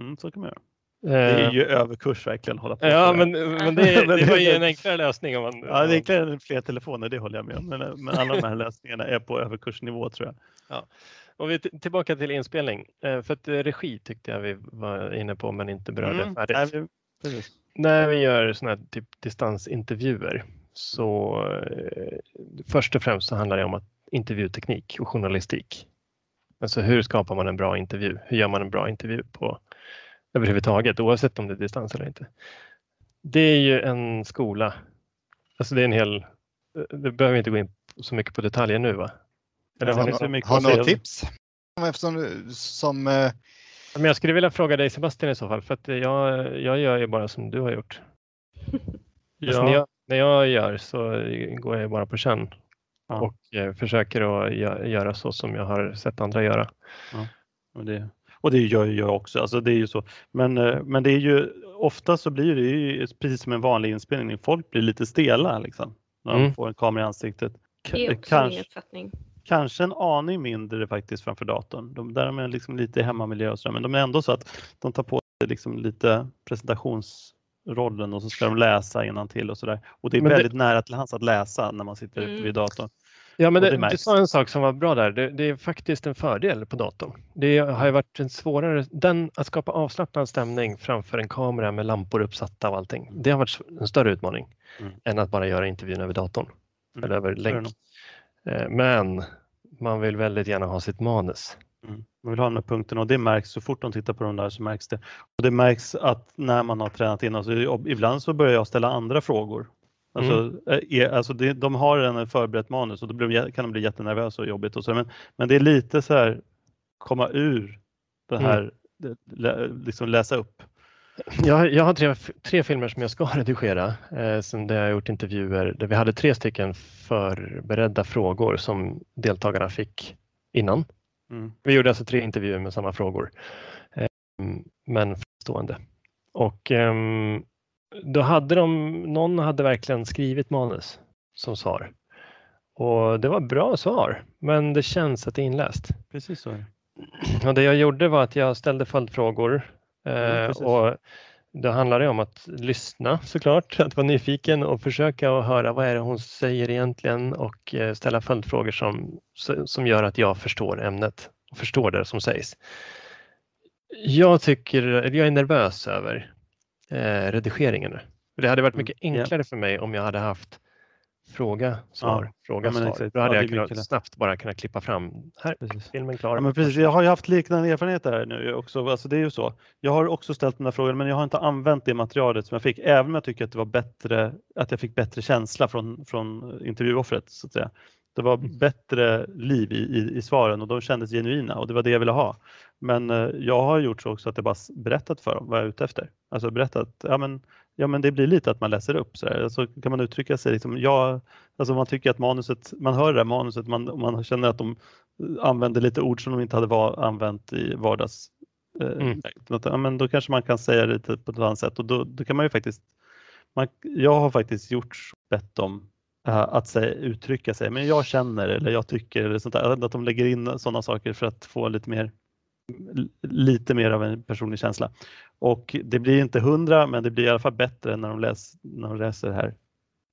Mm, så kan man göra. Det är Eh, ju överkurs verkligen hålla på Ja, men, men det, det var ju en enklare lösning. Om man, Ja, det är enklare än fler telefoner, det håller jag med om. Men, men alla de här lösningarna är på överkursnivå tror jag. Och vi tillbaka till inspelning. Eh, För att eh, regi tyckte jag vi var inne på men inte berörde Mm, färdigt. nej, vi- precis. När vi gör sådana här typ distansintervjuer så eh, först och främst så handlar det om att intervjuteknik och journalistik. Alltså hur skapar man en bra intervju? Hur gör man en bra intervju på överhuvudtaget oavsett om det är distans eller inte? Det är ju en skola. Alltså det är en hel, det behöver vi inte gå in så mycket på detaljer nu va? Eller har ni, har några tips? Eftersom som eh, men jag skulle vilja fråga dig Sebastian i så fall för att jag, jag gör ju bara som du har gjort. Alltså, när, Ja, jag, när jag gör så går jag bara på känn Ja. och eh, försöker att gö- göra så som jag har sett andra göra. och det, och det gör ju jag också. Alltså, det är ju så. Men, eh, men det är ju ofta så blir det ju precis som en vanlig inspelning. Folk blir lite stela liksom, när de Mm. får en kamera i ansiktet. K- Det är också min kanske, uppfattning. kanske en aning mindre faktiskt framför datorn. De, där de är liksom lite i hemmamiljö och så, där, men de är ändå så att de tar på sig liksom lite presentationsrollen och så ska de läsa till och sådär. Och det är Men det- väldigt nära till hands att läsa när man sitter Mm. vid datorn. Ja, men det, du sa en sak som var bra där. Det, det är faktiskt en fördel på datorn. Det har ju varit en svårare, den, att skapa avslappnad stämning framför en kamera med lampor uppsatta och allting. Det har varit en större utmaning Mm. än att bara göra intervjun över datorn Mm, eller över länk. Eh, Men man vill väldigt gärna ha sitt manus. Mm. Man vill ha de här punkterna och det märks så fort de tittar på de där så märks det. Och det märks att när man har tränat in, alltså, ibland så börjar jag ställa andra frågor. Alltså, eh, är, alltså det, de har en förberett manus och då blir kan de bli jättenervösa och jobbigt och så. Men, men det är lite så här komma ur det här, det- lä, liksom läsa upp. Jag, jag har tre, tre filmer som jag ska redigera eh, sen där jag har gjort intervjuer där vi hade tre stycken förberedda frågor som deltagarna fick innan. Mm. Vi gjorde alltså tre intervjuer med samma frågor, eh, men stående. Och ehm, då hade de, någon hade verkligen skrivit manus som svar. Och det var bra svar, men det känns att det är inläst. Precis så. är det. Och det jag gjorde var att jag ställde följdfrågor Mm, eh, och det handlar ju om att lyssna såklart, att vara nyfiken och försöka att höra vad är det hon säger egentligen och eh, ställa följdfrågor som, som gör att jag förstår ämnet och förstår det som sägs. Jag tycker, jag är nervös över eh, redigeringen. nu. Det hade varit Mm, mycket enklare för mig om jag hade haft fråga, svar, Ja, fråga, ja, svar. exakt. Då hade Ja, jag kunnat snabbt bara kunnat klippa fram. Här, Precis. filmen klar. Ja, men precis. Jag har ju haft liknande erfarenheter här nu också. Alltså det är ju så. Jag har också ställt de där frågorna men jag har inte använt det materialet som jag fick, även om jag tycker att det var bättre, att jag fick bättre känsla från, från intervjuoffret. Så att säga. Det var bättre liv i, i, i svaren och de kändes genuina och det var det jag ville ha. Men eh, jag har gjort så också att jag bara berättat för dem vad jag är ute efter. Alltså berättat, ja men, ja men det blir lite att man läser upp så. Alltså kan man uttrycka sig liksom, ja, alltså man tycker att manuset, man hör det här manuset, man, man känner att de använder lite ord som de inte hade var, använt i vardags. Eh, Mm. ja, men då kanske man kan säga det lite på ett annat sätt och då, då kan man ju faktiskt, man, jag har faktiskt gjort bett eh, att säga, uttrycka sig, men jag känner eller jag tycker eller sånt där, att de lägger in sådana saker för att få lite mer lite mer av en personlig känsla. Och det blir inte hundra, men det blir i alla fall bättre när de, läs, när de läser det här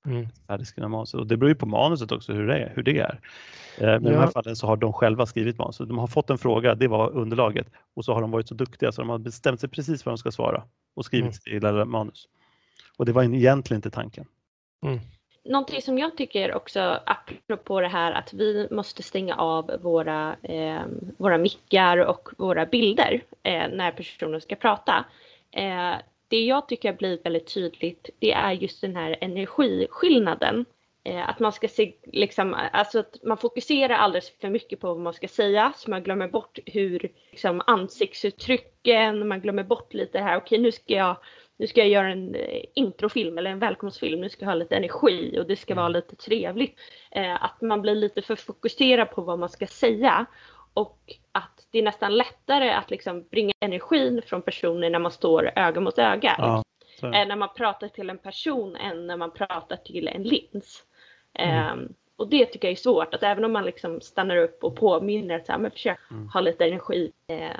Mm. färdigskrivna manuset. Och det beror ju på manuset också hur det är. Hur det är. Eh, Men i de här Ja. fallen så har de själva skrivit manuset. De har fått en fråga, det var underlaget. Och så har de varit så duktiga så de har bestämt sig precis vad de ska svara och skrivit Mm. sitt manus. Och det var egentligen inte tanken. Någonting som jag tycker också, apropå det här att vi måste stänga av våra, eh, våra mickar och våra bilder eh, när personen ska prata. Eh, det jag tycker har blivit väldigt tydligt, det är just den här energiskillnaden eh, att man ska se, liksom, alltså att man fokuserar alldeles för mycket på vad man ska säga så man glömmer bort hur liksom, ansiktsuttrycken, man glömmer bort lite här, okej nu ska jag nu ska jag göra en eh, introfilm eller en välkomstfilm, nu ska jag ha lite energi och det ska vara lite trevligt. Eh, att man blir lite för fokuserad på vad man ska säga och att det är nästan lättare att liksom bringa energin från personer när man står öga mot öga. Ja. Eh, när man pratar till en person än när man pratar till en lins. Mm. Eh, och det tycker jag är svårt, att även om man liksom stannar upp och påminner att så här, men försök Mm. ha lite energi. Eh,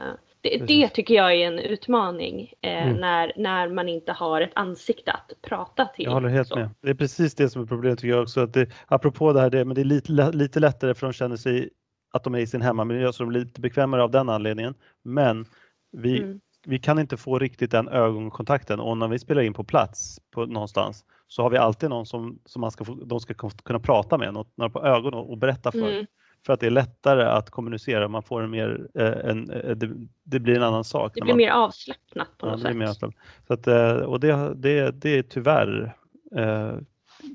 det, det tycker jag är en utmaning eh, Mm. när, när man inte har ett ansikte att prata till. Jag håller helt Så. med. Det är precis det som är problemet tycker jag också. Att det, apropå det här, det, men det är lite, lite lättare för de känner sig att de är i sin hemmamiljö så de blir lite bekvämare av den anledningen. Men vi, Mm. vi kan inte få riktigt den ögonkontakten och när vi spelar in på plats på, någonstans så har vi alltid någon som, som man ska få, de ska kunna prata med, något, några på ögonen och berätta för. Mm. För att det är lättare att kommunicera, man får en mer, eh, en, eh, det, det blir en annan sak. Det blir man, mer avslappnat på Ja, något mer sätt. avslappnat. så att, eh, och det, det, det är tyvärr eh,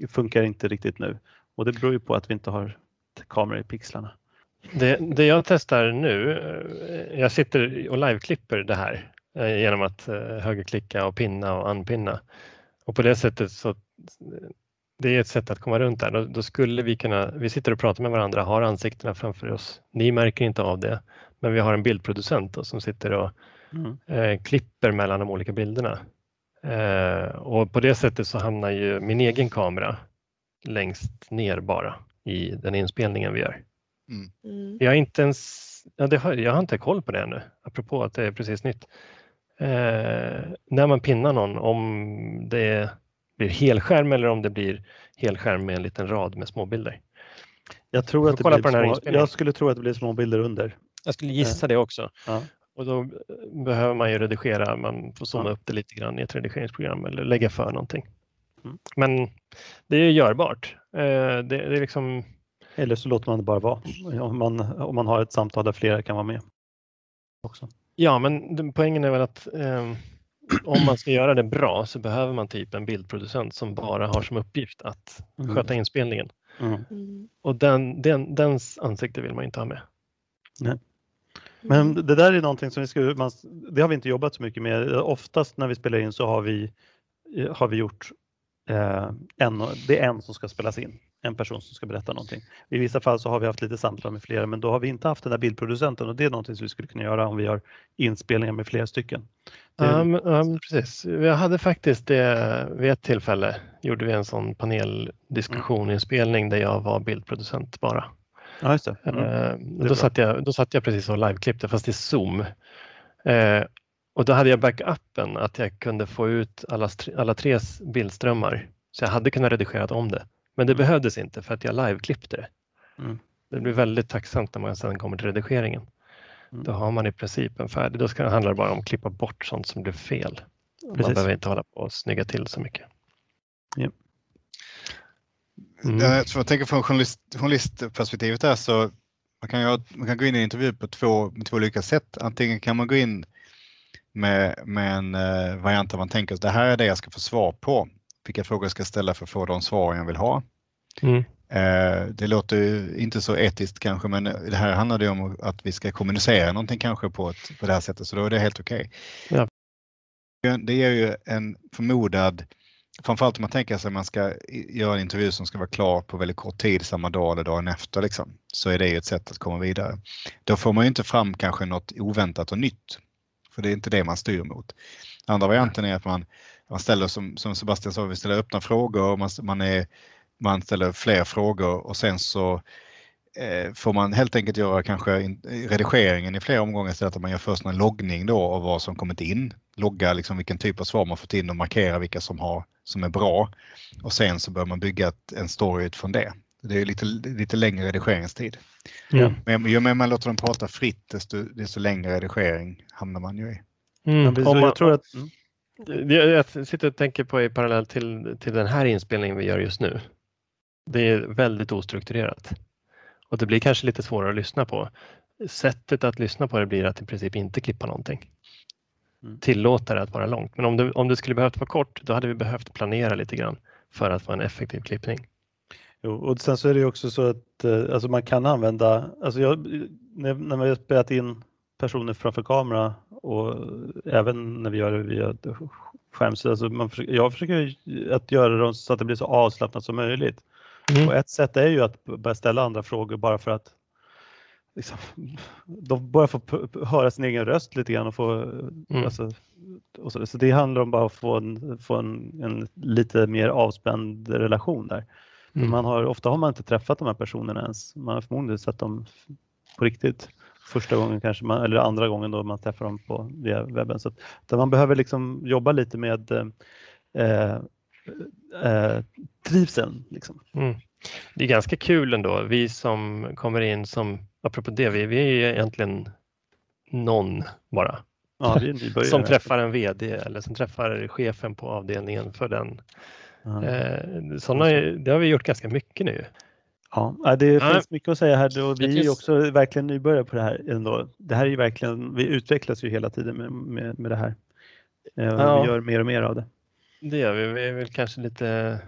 funkar inte riktigt nu. Och det beror ju på att vi inte har kameror i pixlarna. Det, det jag testar nu, jag sitter och liveklipper det här genom att högerklicka och pinna och anpinna. Och på det sättet så det är ett sätt att komma runt där. Då, då skulle vi kunna, vi sitter och pratar med varandra, har ansiktena framför oss. Ni märker inte av det, men vi har en bildproducent då, som sitter och Mm. eh, klipper mellan de olika bilderna. Eh, och på det sättet så hamnar ju min egen kamera längst ner bara i den inspelningen vi gör. Mm. Jag har inte ens, ja, det har, jag har inte koll på det ännu, apropå att det är precis nytt. Eh, när man pinnar någon, om det blir helskärm eller om det blir helskärm med en liten rad med småbilder. Jag, tror att det blir små, jag skulle tro att det blir små bilder under. Jag skulle gissa det också. Ja. Och då behöver man ju redigera, man får zooma Ja. upp det lite grann i ett redigeringsprogram eller lägga för någonting. Mm. Men det är görbart. Eh, det, det är liksom, Eller så låter man det bara vara. Om man, om man har ett samtal där flera kan vara med. Också. ja, men den- poängen är väl att eh, om man ska göra det bra så behöver man typ en bildproducent som bara har som uppgift att Mm. sköta inspelningen. Mm. Mm. Och den, den, dens ansikte vill man inte ha med. Men det där är någonting som vi ska, man, det har vi inte jobbat så mycket med. Oftast när vi spelar in så har vi, har vi gjort eh, en, det är en som ska spelas in, en person som ska berätta någonting. I vissa fall så har vi haft lite samtal med flera men då har vi inte haft den där bildproducenten och det är någonting som vi skulle kunna göra om vi har inspelningar med flera stycken. Ja, men precis. Jag hade faktiskt det vid ett tillfälle, gjorde vi en sån paneldiskussioninspelning där jag var bildproducent bara. ja, just det. Mm. Eh, då, satt jag, då satt jag precis och liveklippte fast i Zoom. Eh, och då hade jag backupen att jag kunde få ut alla, alla tre bildströmmar. Så jag hade kunnat redigera om det. Men det Mm. behövdes inte för att jag liveklippte det. Mm. Det blir väldigt tacksamt när man sedan kommer till redigeringen. Mm. Då har man i princip en färdig. Då ska det handla bara om att klippa bort sånt som blir fel. Man Precis. behöver inte hålla på och snygga till så mycket. Mm. Jag, så jag tänker från journalist, journalistperspektivet där så man kan, man kan gå in i en intervju på två, två olika sätt. Antingen kan man gå in med, med en eh, variant där man tänker att det här är det jag ska få svar på. Vilka frågor jag ska ställa för att få de svar jag vill ha. Mm. Eh, det låter ju inte så etiskt kanske men det här handlar ju om att vi ska kommunicera någonting kanske på, ett, på det här sättet så då är det helt okej. Ja. Det ger ju en förmodad Framförallt om man tänker sig att man ska göra en intervju som ska vara klar på väldigt kort tid, samma dag eller dagen efter, liksom, så är det ju ett sätt att komma vidare. Då får man ju inte fram kanske något oväntat och nytt, för det är inte det man styr mot. Andra varianten är att man, man ställer, som, som Sebastian sa, vi ställer öppna frågor, man, man, är, man ställer fler frågor och sen så eh, får man helt enkelt göra kanske in, redigeringen i flera omgångar istället att man gör först en loggning då av vad som kommit in. Logga liksom vilken typ av svar man fått in och markera vilka som, har, som är bra. Och sen så bör man bygga ett, en story utifrån det. Det är lite, lite längre redigeringstid. Mm. Men ju mer man låter dem prata fritt desto, desto längre redigering hamnar man ju i. Mm. Man- jag tror att, mm. Jag, jag sitter och tänker på i parallell till, till den här inspelningen vi gör just nu. Det är väldigt ostrukturerat och det blir kanske lite svårare att lyssna på. Sättet att lyssna på det blir att i princip inte klippa någonting. Mm. Tillåta det att vara långt. Men om det, om det skulle behövt vara kort, då hade vi behövt planera lite grann för att få en effektiv klippning. Jo, och sen så är det också så att eh, alltså man kan använda, alltså jag, när, när man har spelat in personer framför kamera och även när vi gör det via skärmsida, alltså man försöker, jag försöker att göra dem så att det blir så avslappnat som möjligt. Mm. Och ett sätt är ju att börja ställa andra frågor bara för att liksom, de börjar få höra sin egen röst lite grann och få Mm. alltså, och så, så det handlar om bara att få en, få en, en lite mer avspänd relation där. Mm. Man har, ofta har man inte träffat de här personerna ens. Man har förmodligen sett dem på riktigt första gången kanske, man, eller andra gången då man träffar dem på, via webben. Så att, man behöver liksom jobba lite med eh, eh, trivseln. Liksom. Mm. Det är ganska kul ändå. Vi som kommer in som, apropå det, vi, vi är ju egentligen någon bara. Ja. Som träffar en VD eller som träffar chefen på avdelningen för den. Eh, såna, är- det har vi gjort ganska mycket nu. Ja, det Ja. finns mycket att säga här och vi är också verkligen nybörjare på det här ändå. Det här är verkligen, vi utvecklas ju hela tiden med, med, med det här. Eh, Ja. Vi gör mer och mer av det. Det gör vi. Vi är väl kanske lite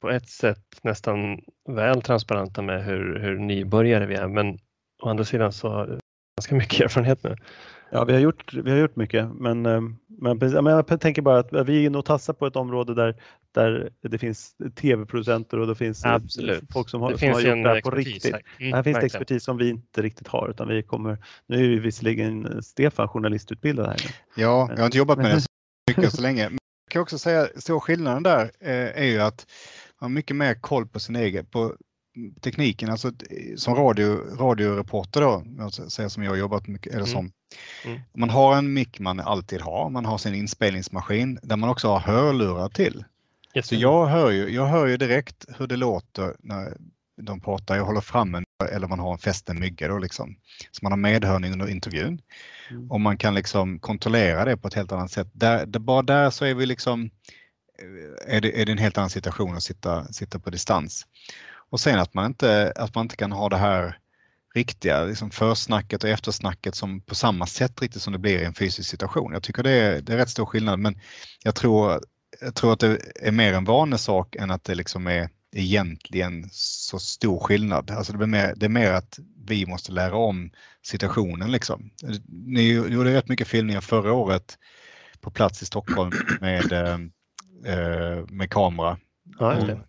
på ett sätt nästan väl transparenta med hur, hur nybörjare vi är. Men å andra sidan så har vi ganska mycket erfarenhet nu. Ja, vi har gjort, vi har gjort mycket, men, eh, men, men jag tänker bara att vi är inne och tassar på ett område där, där det finns tv-producenter och det finns eh, Absolut. folk som har, Det som har finns gjort det här på riktigt. här. Mm, här finns det expertis som vi inte riktigt har, utan vi kommer, nu är ju visserligen Stefan journalistutbildad här. nu. Ja, jag har inte jobbat med det så mycket så länge. Men jag kan också säga, stora skillnaden där eh, är ju att man har mycket mer koll på sin egen, på tekniken, alltså som radio, radioreporter då, säger som jag har jobbat mycket, eller Mm. som. Mm. Man har en mick man alltid har, man har sin inspelningsmaskin där man också har hörlurar till. Yes. Så jag hör ju, jag hör ju direkt hur det låter när de pratar, jag håller fram en, eller man har en fästen mygga då liksom. Så man har medhörning under intervjun. Mm. Och man kan liksom kontrollera det på ett helt annat sätt. Där, där, bara där så är vi liksom, är det, är det en helt annan situation att sitta, sitta på distans. Och sen att man inte, att man inte kan ha det här riktiga liksom försnacket och eftersnacket som på samma sätt riktigt som det blir i en fysisk situation. Jag tycker det är, det är rätt stor skillnad men jag tror, jag tror att det är mer en vanesak än att det liksom är egentligen så stor skillnad. Alltså det, mer, det är mer att vi måste lära om situationen liksom. Ni gjorde rätt mycket filmningar förra året på plats i Stockholm med, eh, eh, med kamera. Ja, det.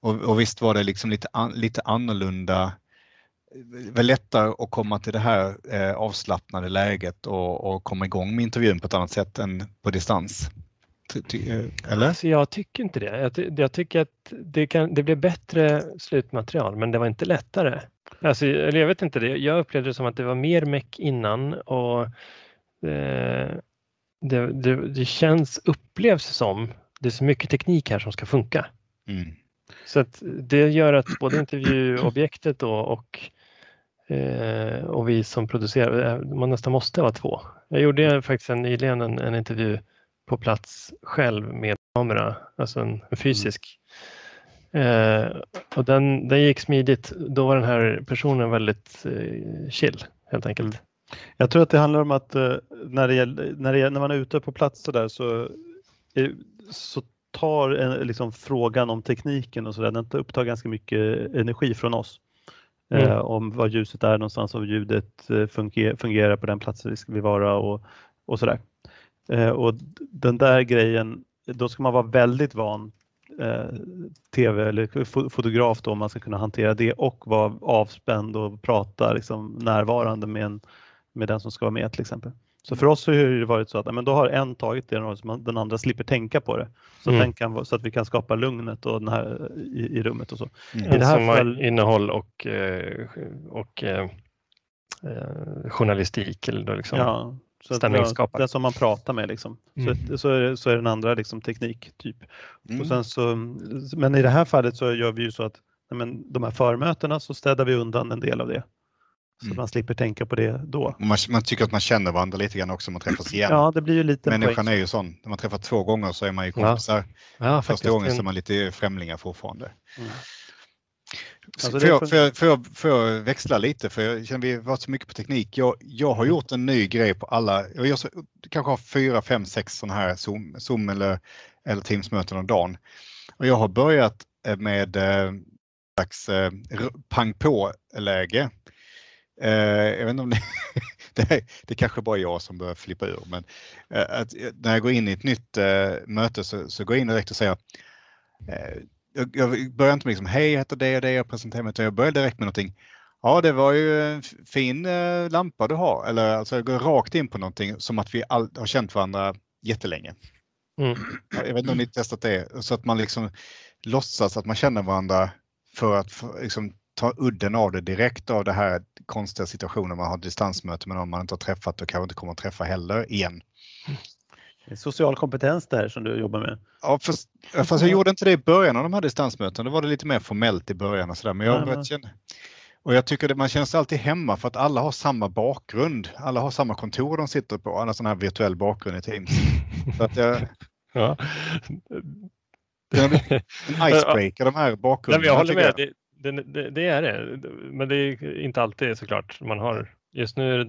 Och, och visst var det liksom lite, an, lite annorlunda. Var lättare att komma till det här eh, avslappnade läget och, och komma igång med intervjun på ett annat sätt än på distans. Eh, eller? Alltså jag tycker inte det. Jag, ty- jag tycker att det, kan, det blev bättre slutmaterial men det var inte lättare. Alltså, eller jag vet inte, det. jag upplevde det som att det var mer meck innan och eh, det, det, det känns, upplevs som, det är så mycket teknik här som ska funka. Mm. Så att det gör att både intervjuobjektet då och, eh, och vi som producerar, eh, man nästan måste vara två. Jag gjorde faktiskt en, nyligen en, en intervju på plats själv med kamera, alltså en, en fysisk. Eh, och den, den gick smidigt. Då var den här personen väldigt eh, chill helt enkelt. Jag tror att det handlar om att eh, när, det när, det, när man är ute på plats så där så, är- så tar en, liksom, frågan om tekniken och så där, den upptar ganska mycket energi från oss. Mm. Eh, om var ljuset är någonstans och ljudet eh, fungerar, på den platsen vi ska vi vara och, och sådär. Eh, och den där grejen, då ska man vara väldigt van eh, tv eller fotograf då om man ska kunna hantera det och vara avspänd och prata liksom, närvarande med, en, med den som ska vara med till exempel. Så för oss har det varit så att men då har en tagit det så den andra slipper tänka på det. Så, att Mm. kan, så att vi kan skapa lugnet och den här, i, i rummet och så. Mm. I det här som fall- innehåll och, eh, och eh, eh, journalistik eller då liksom. Ja, så stämningsskapare. den som man pratar med liksom. Mm. Så, så, är så är den andra liksom teknik typ. Mm. Och sen så, men i det här fallet så gör vi ju så att men, de här förmötena så städar vi undan en del av det. Så Mm. man slipper tänka på det då. Man, man tycker att man känner varandra lite grann också om man träffas igen. Ja, det blir ju lite Människan poäng. är ju sån. När man träffar två gånger så är man ju Ja. kompisar. Ja, Första faktiskt. gången så är man lite främlingar fortfarande. Mm. Så Alltså får, jag, fun- får, jag, får, jag, får jag växla lite för jag känner vi har varit så mycket på teknik. Jag, jag har gjort en ny grej på alla, jag gör så, kanske har fyra, fem, sex sådana här Zoom, Zoom eller, eller Teams-möten om dagen. Och jag har börjat eh, med, eh, slags eh, pang på-läge. Eh, jag vet inte om det, det, är, det är kanske bara jag som börjar flippa ur, men eh, att, eh, när jag går in i ett nytt eh, möte så, så går jag in direkt och säger eh, jag, jag börjar inte med liksom, hej jag heter det och det, jag presenterar mig, utan jag börjar direkt med någonting. Ja, det var ju en fin eh, lampa du har. Eller alltså jag går rakt in på någonting som att vi all, har känt varandra jättelänge. Mm. Jag vet inte om ni testat det, så att man liksom låtsas att man känner varandra för att liksom, ta udden av det direkt av det här konstiga situationen man har distansmöte med någon man inte har träffat och kanske inte kommer att träffa heller igen. Social kompetens där som du jobbar med. Ja, fast, fast jag gjorde inte det i början av de här distansmötena. Då var det lite mer formellt i början och sådär. Men jag men- känna, och jag tycker att man känner sig alltid hemma för att alla har samma bakgrund. Alla har samma kontor de sitter på, alla sån här virtuell bakgrund i Teams. Så att jag, Ja. en icebreaker de här bakgrunderna. jag håller med. Det, det, det, det är det. Men det är inte alltid såklart man har. Just nu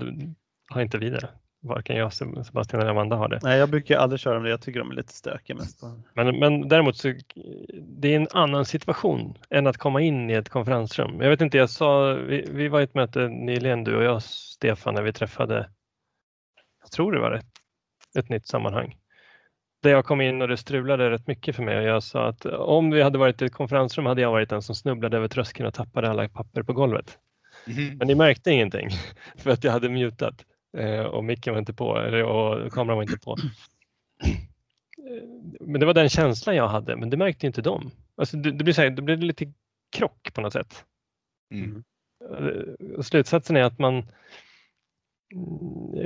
har inte vi det. Varken jag, Sebastian eller Amanda har det. Nej, jag brukar aldrig köra med det. Jag tycker de är lite stökiga mest. Men, men däremot så det är en annan situation än att komma in i ett konferensrum. Jag vet inte, jag sa, vi, vi var i ett möte nyligen du och jag Stefan när vi träffade, jag tror det var ett, ett nytt sammanhang. Där jag kom in och det strulade rätt mycket för mig och jag sa att om vi hade varit i ett konferensrum hade jag varit den som snubblade över tröskeln och tappade alla papper på golvet. Mhm. Men ni märkte ingenting för att jag hade mutat eh, och micken var inte på och kameran var inte på. Eh, Men det var den känslan jag hade, men det märkte inte de. Alltså det, det, blir så här, det blir lite krock på något sätt. Mm. Eh, Och slutsatsen är att man mm,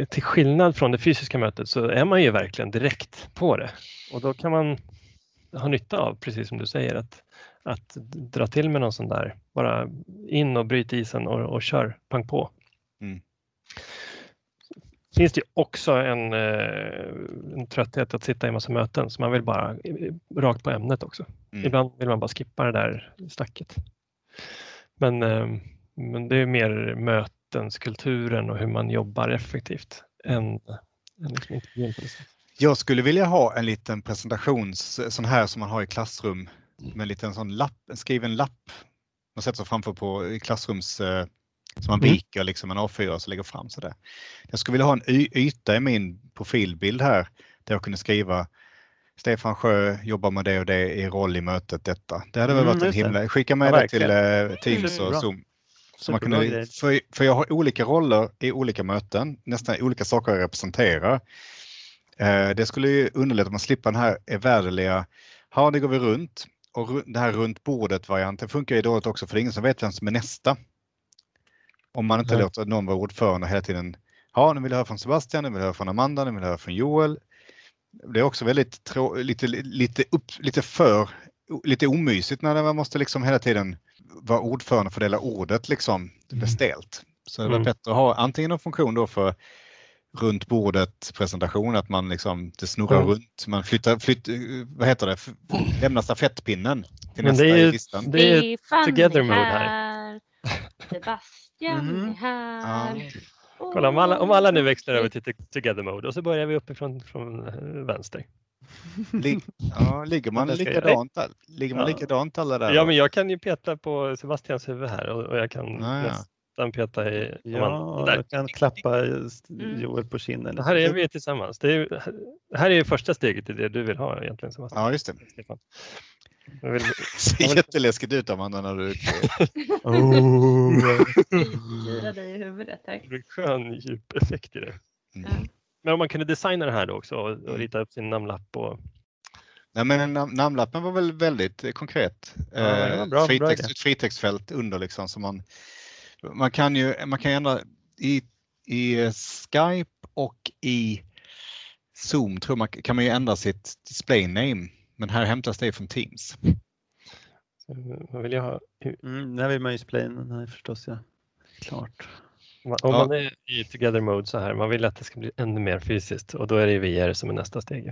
till skillnad från det fysiska mötet så är man ju verkligen direkt på det och då kan man ha nytta av, precis som du säger, att, att dra till med någon sån där, bara in och bryt isen och, och kör pang på. Mm. Finns det också en, eh, en trötthet att sitta i massa möten så man vill bara rakt på ämnet också. Mm. Ibland vill man bara skippa det där snacket. Men, eh, men det är mer mötenskulturen och hur man jobbar effektivt än, än liksom intervjun på det sättet. Jag skulle vilja ha en liten presentations, sån här som man har i klassrum, med en liten sån lapp, en skriven lapp. Man sätter sig framför på i klassrums, eh, som man Mm. viker liksom en A4 och så lägger fram sådär. Jag skulle vilja ha en yta i min profilbild här där jag kunde skriva Stefan Sjö jobbar med det och det i roll i mötet detta. Det hade väl Mm, varit en just det. himla, skicka med Ja, det till eh, Teams Mm, och. Zoom. Så man kunde, för, för jag har olika roller i olika möten, nästan olika saker jag representerar. Eh, det skulle ju underlätta om man slipper den här evärdeliga, ja det går vi runt och det här runt bordet-varianten funkar ju dåligt också för det är ingen som vet vem som är nästa. Om man inte Nej. låter någon vara ordförande hela tiden. Ja, nu vill jag höra från Sebastian, nu vill jag höra från Amanda, nu vill jag höra från Joel. Det är också väldigt trå- lite, lite, upp, lite för, lite omysigt när man måste liksom hela tiden vara ordförande och fördela ordet liksom. Det blir Mm. stelt. Så det var Mm. bättre att ha antingen en funktion då för runt bordet presentation, att man liksom, det snurrar Mm. runt, man flyttar, flytt, vad heter det, lämnar stafettpinnen till Men nästa det är i listan. Det är together mode här. Sebastian är här. Kolla om alla, om alla nu växlar över till to- together mode och så börjar vi uppifrån från eh, vänster. Lig, ja, ligger man likadant, ligger man Ja. likadant alla där? Ja, men jag kan ju peta på Sebastians huvud här och, och jag kan Ah, ja. nästan peta i Ja. Där. jag kan klappa Mm. Joel på kinden. Det här är vi tillsammans. Det är, det här är ju första steget i det du vill ha egentligen Sebastian. ja, just det. Stefan. Jag vill, ser vill- jätteläskigt ut Amanda när du... Styra dig i huvudet här. det blir skön djup effekt i det. Mm. Men om man kunde designa det här då också och, och Mm. rita upp sin namnlapp och Nej, men nam- namnlappen var väl väldigt eh, konkret. Ja, Eh, bra- bra fritext, idé. ett fritextfält under liksom. Så man, man kan ju man kan ändra i, i eh, Skype och i Zoom tror man, kan man ju ändra sitt display name. Men här hämtas det från Teams. så, vad vill jag ha? Mm, där vill man ju nej förstås ja. Klart. Om Ja. man är i together mode så här, man vill att det ska bli ännu mer fysiskt och då är det VR som är nästa steg.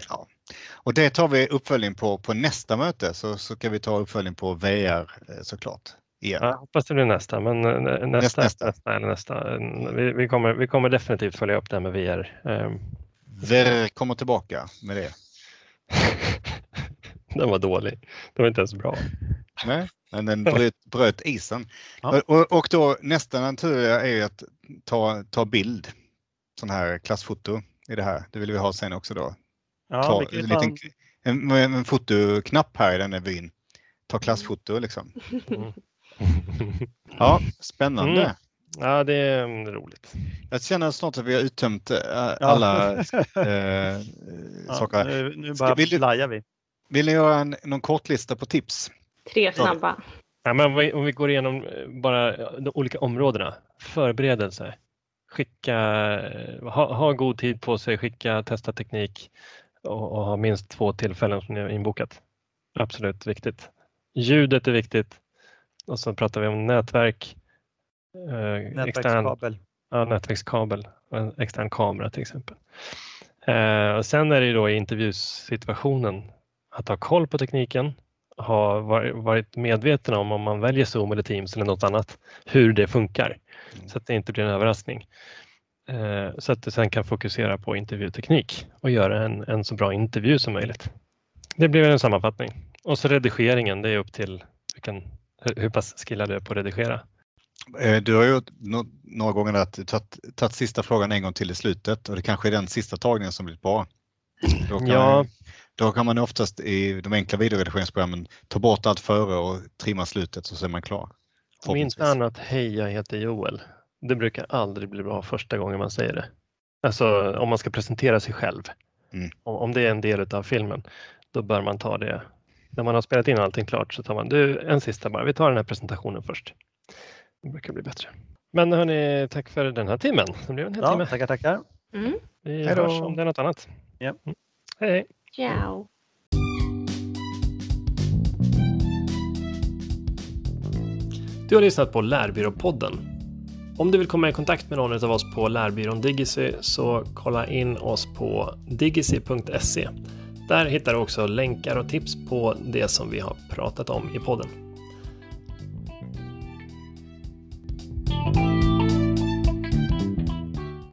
Och det tar vi uppföljning på på nästa möte så, så kan vi ta uppföljning på VR eh, såklart. Igen. Ja, hoppas det blir nästa, men eh, nä- nästa, Nästa, nästa, nästa. eller nästa. eh, Vi, vi, kommer, vi kommer definitivt följa upp det här med VR. Ehm, VR kommer tillbaka med det. Den var dålig. Den var inte ens bra. Nej, Men den bröt, bröt isen. Ja. Och, och då nästa naturliga är ju att ta, ta bild, sån här klassfoto i det här. Det vill vi ha sen också då. Ja, ta en, liten, en, en, fotoknapp här i den här byn. Ta klassfoto liksom. Mm. Ja, spännande. Mm. Ja, det är mm, roligt. Jag känner snart att vi har uttömt äh, alla äh, ja, saker. nu, nu Ska- bara vill du- lajar vi. Vill ni göra en, någon kortlista på tips? Tre snabba. Ja, men om vi- om vi går igenom eh, bara de olika områdena. Förberedelse. Skicka, eh, ha, ha god tid på sig, skicka, testa teknik och, och ha minst två tillfällen som ni har inbokat. Absolut viktigt. Ljudet är viktigt. Och så pratar vi om nätverk, eh, extern, Nätverkskabel. ja, nätverkskabel och en extern kamera till exempel. Eh, och sen är det ju då i intervjusituationen att ha koll på tekniken, ha var- varit medveten om om man väljer Zoom eller Teams eller något annat, hur det funkar Mm. så att det inte blir en överraskning. Eh, så att du sen kan fokusera på intervjuteknik och göra en, en så bra intervju som möjligt. Det blir en sammanfattning. Och så redigeringen, det är upp till vilken, hur, pass skillad du är på att redigera. Eh, Du har ju några gånger tagit sista frågan en gång till i slutet och det kanske är den sista tagningen som blir bra. Då kan, Ja. Då kan man oftast i de enkla videoredigeringsprogrammen ta bort allt före och trimma slutet så är man klar. Om inte annat, hej jag heter Joel. Det brukar aldrig bli bra första gången man säger det. Alltså om man ska presentera sig själv. Mm. Om, det är en del av filmen, då bör man ta det. När man har spelat in allting klart så tar man, du en sista bara, vi tar den här presentationen först. Det brukar bli bättre. Men hörni, tack för den här timmen. Det blev en hel Ja, timme. tackar, tackar. Mm. Vi Hej då. hörs om det är något annat. Ja. Mm. Hej. Ciao. Du har lyssnat på Lärbyråpodden. Om du vill komma i kontakt med någon av oss på Lärbyrån Digicy så kolla in oss på digicy.se. Där hittar du också länkar och tips på det som vi har pratat om i podden.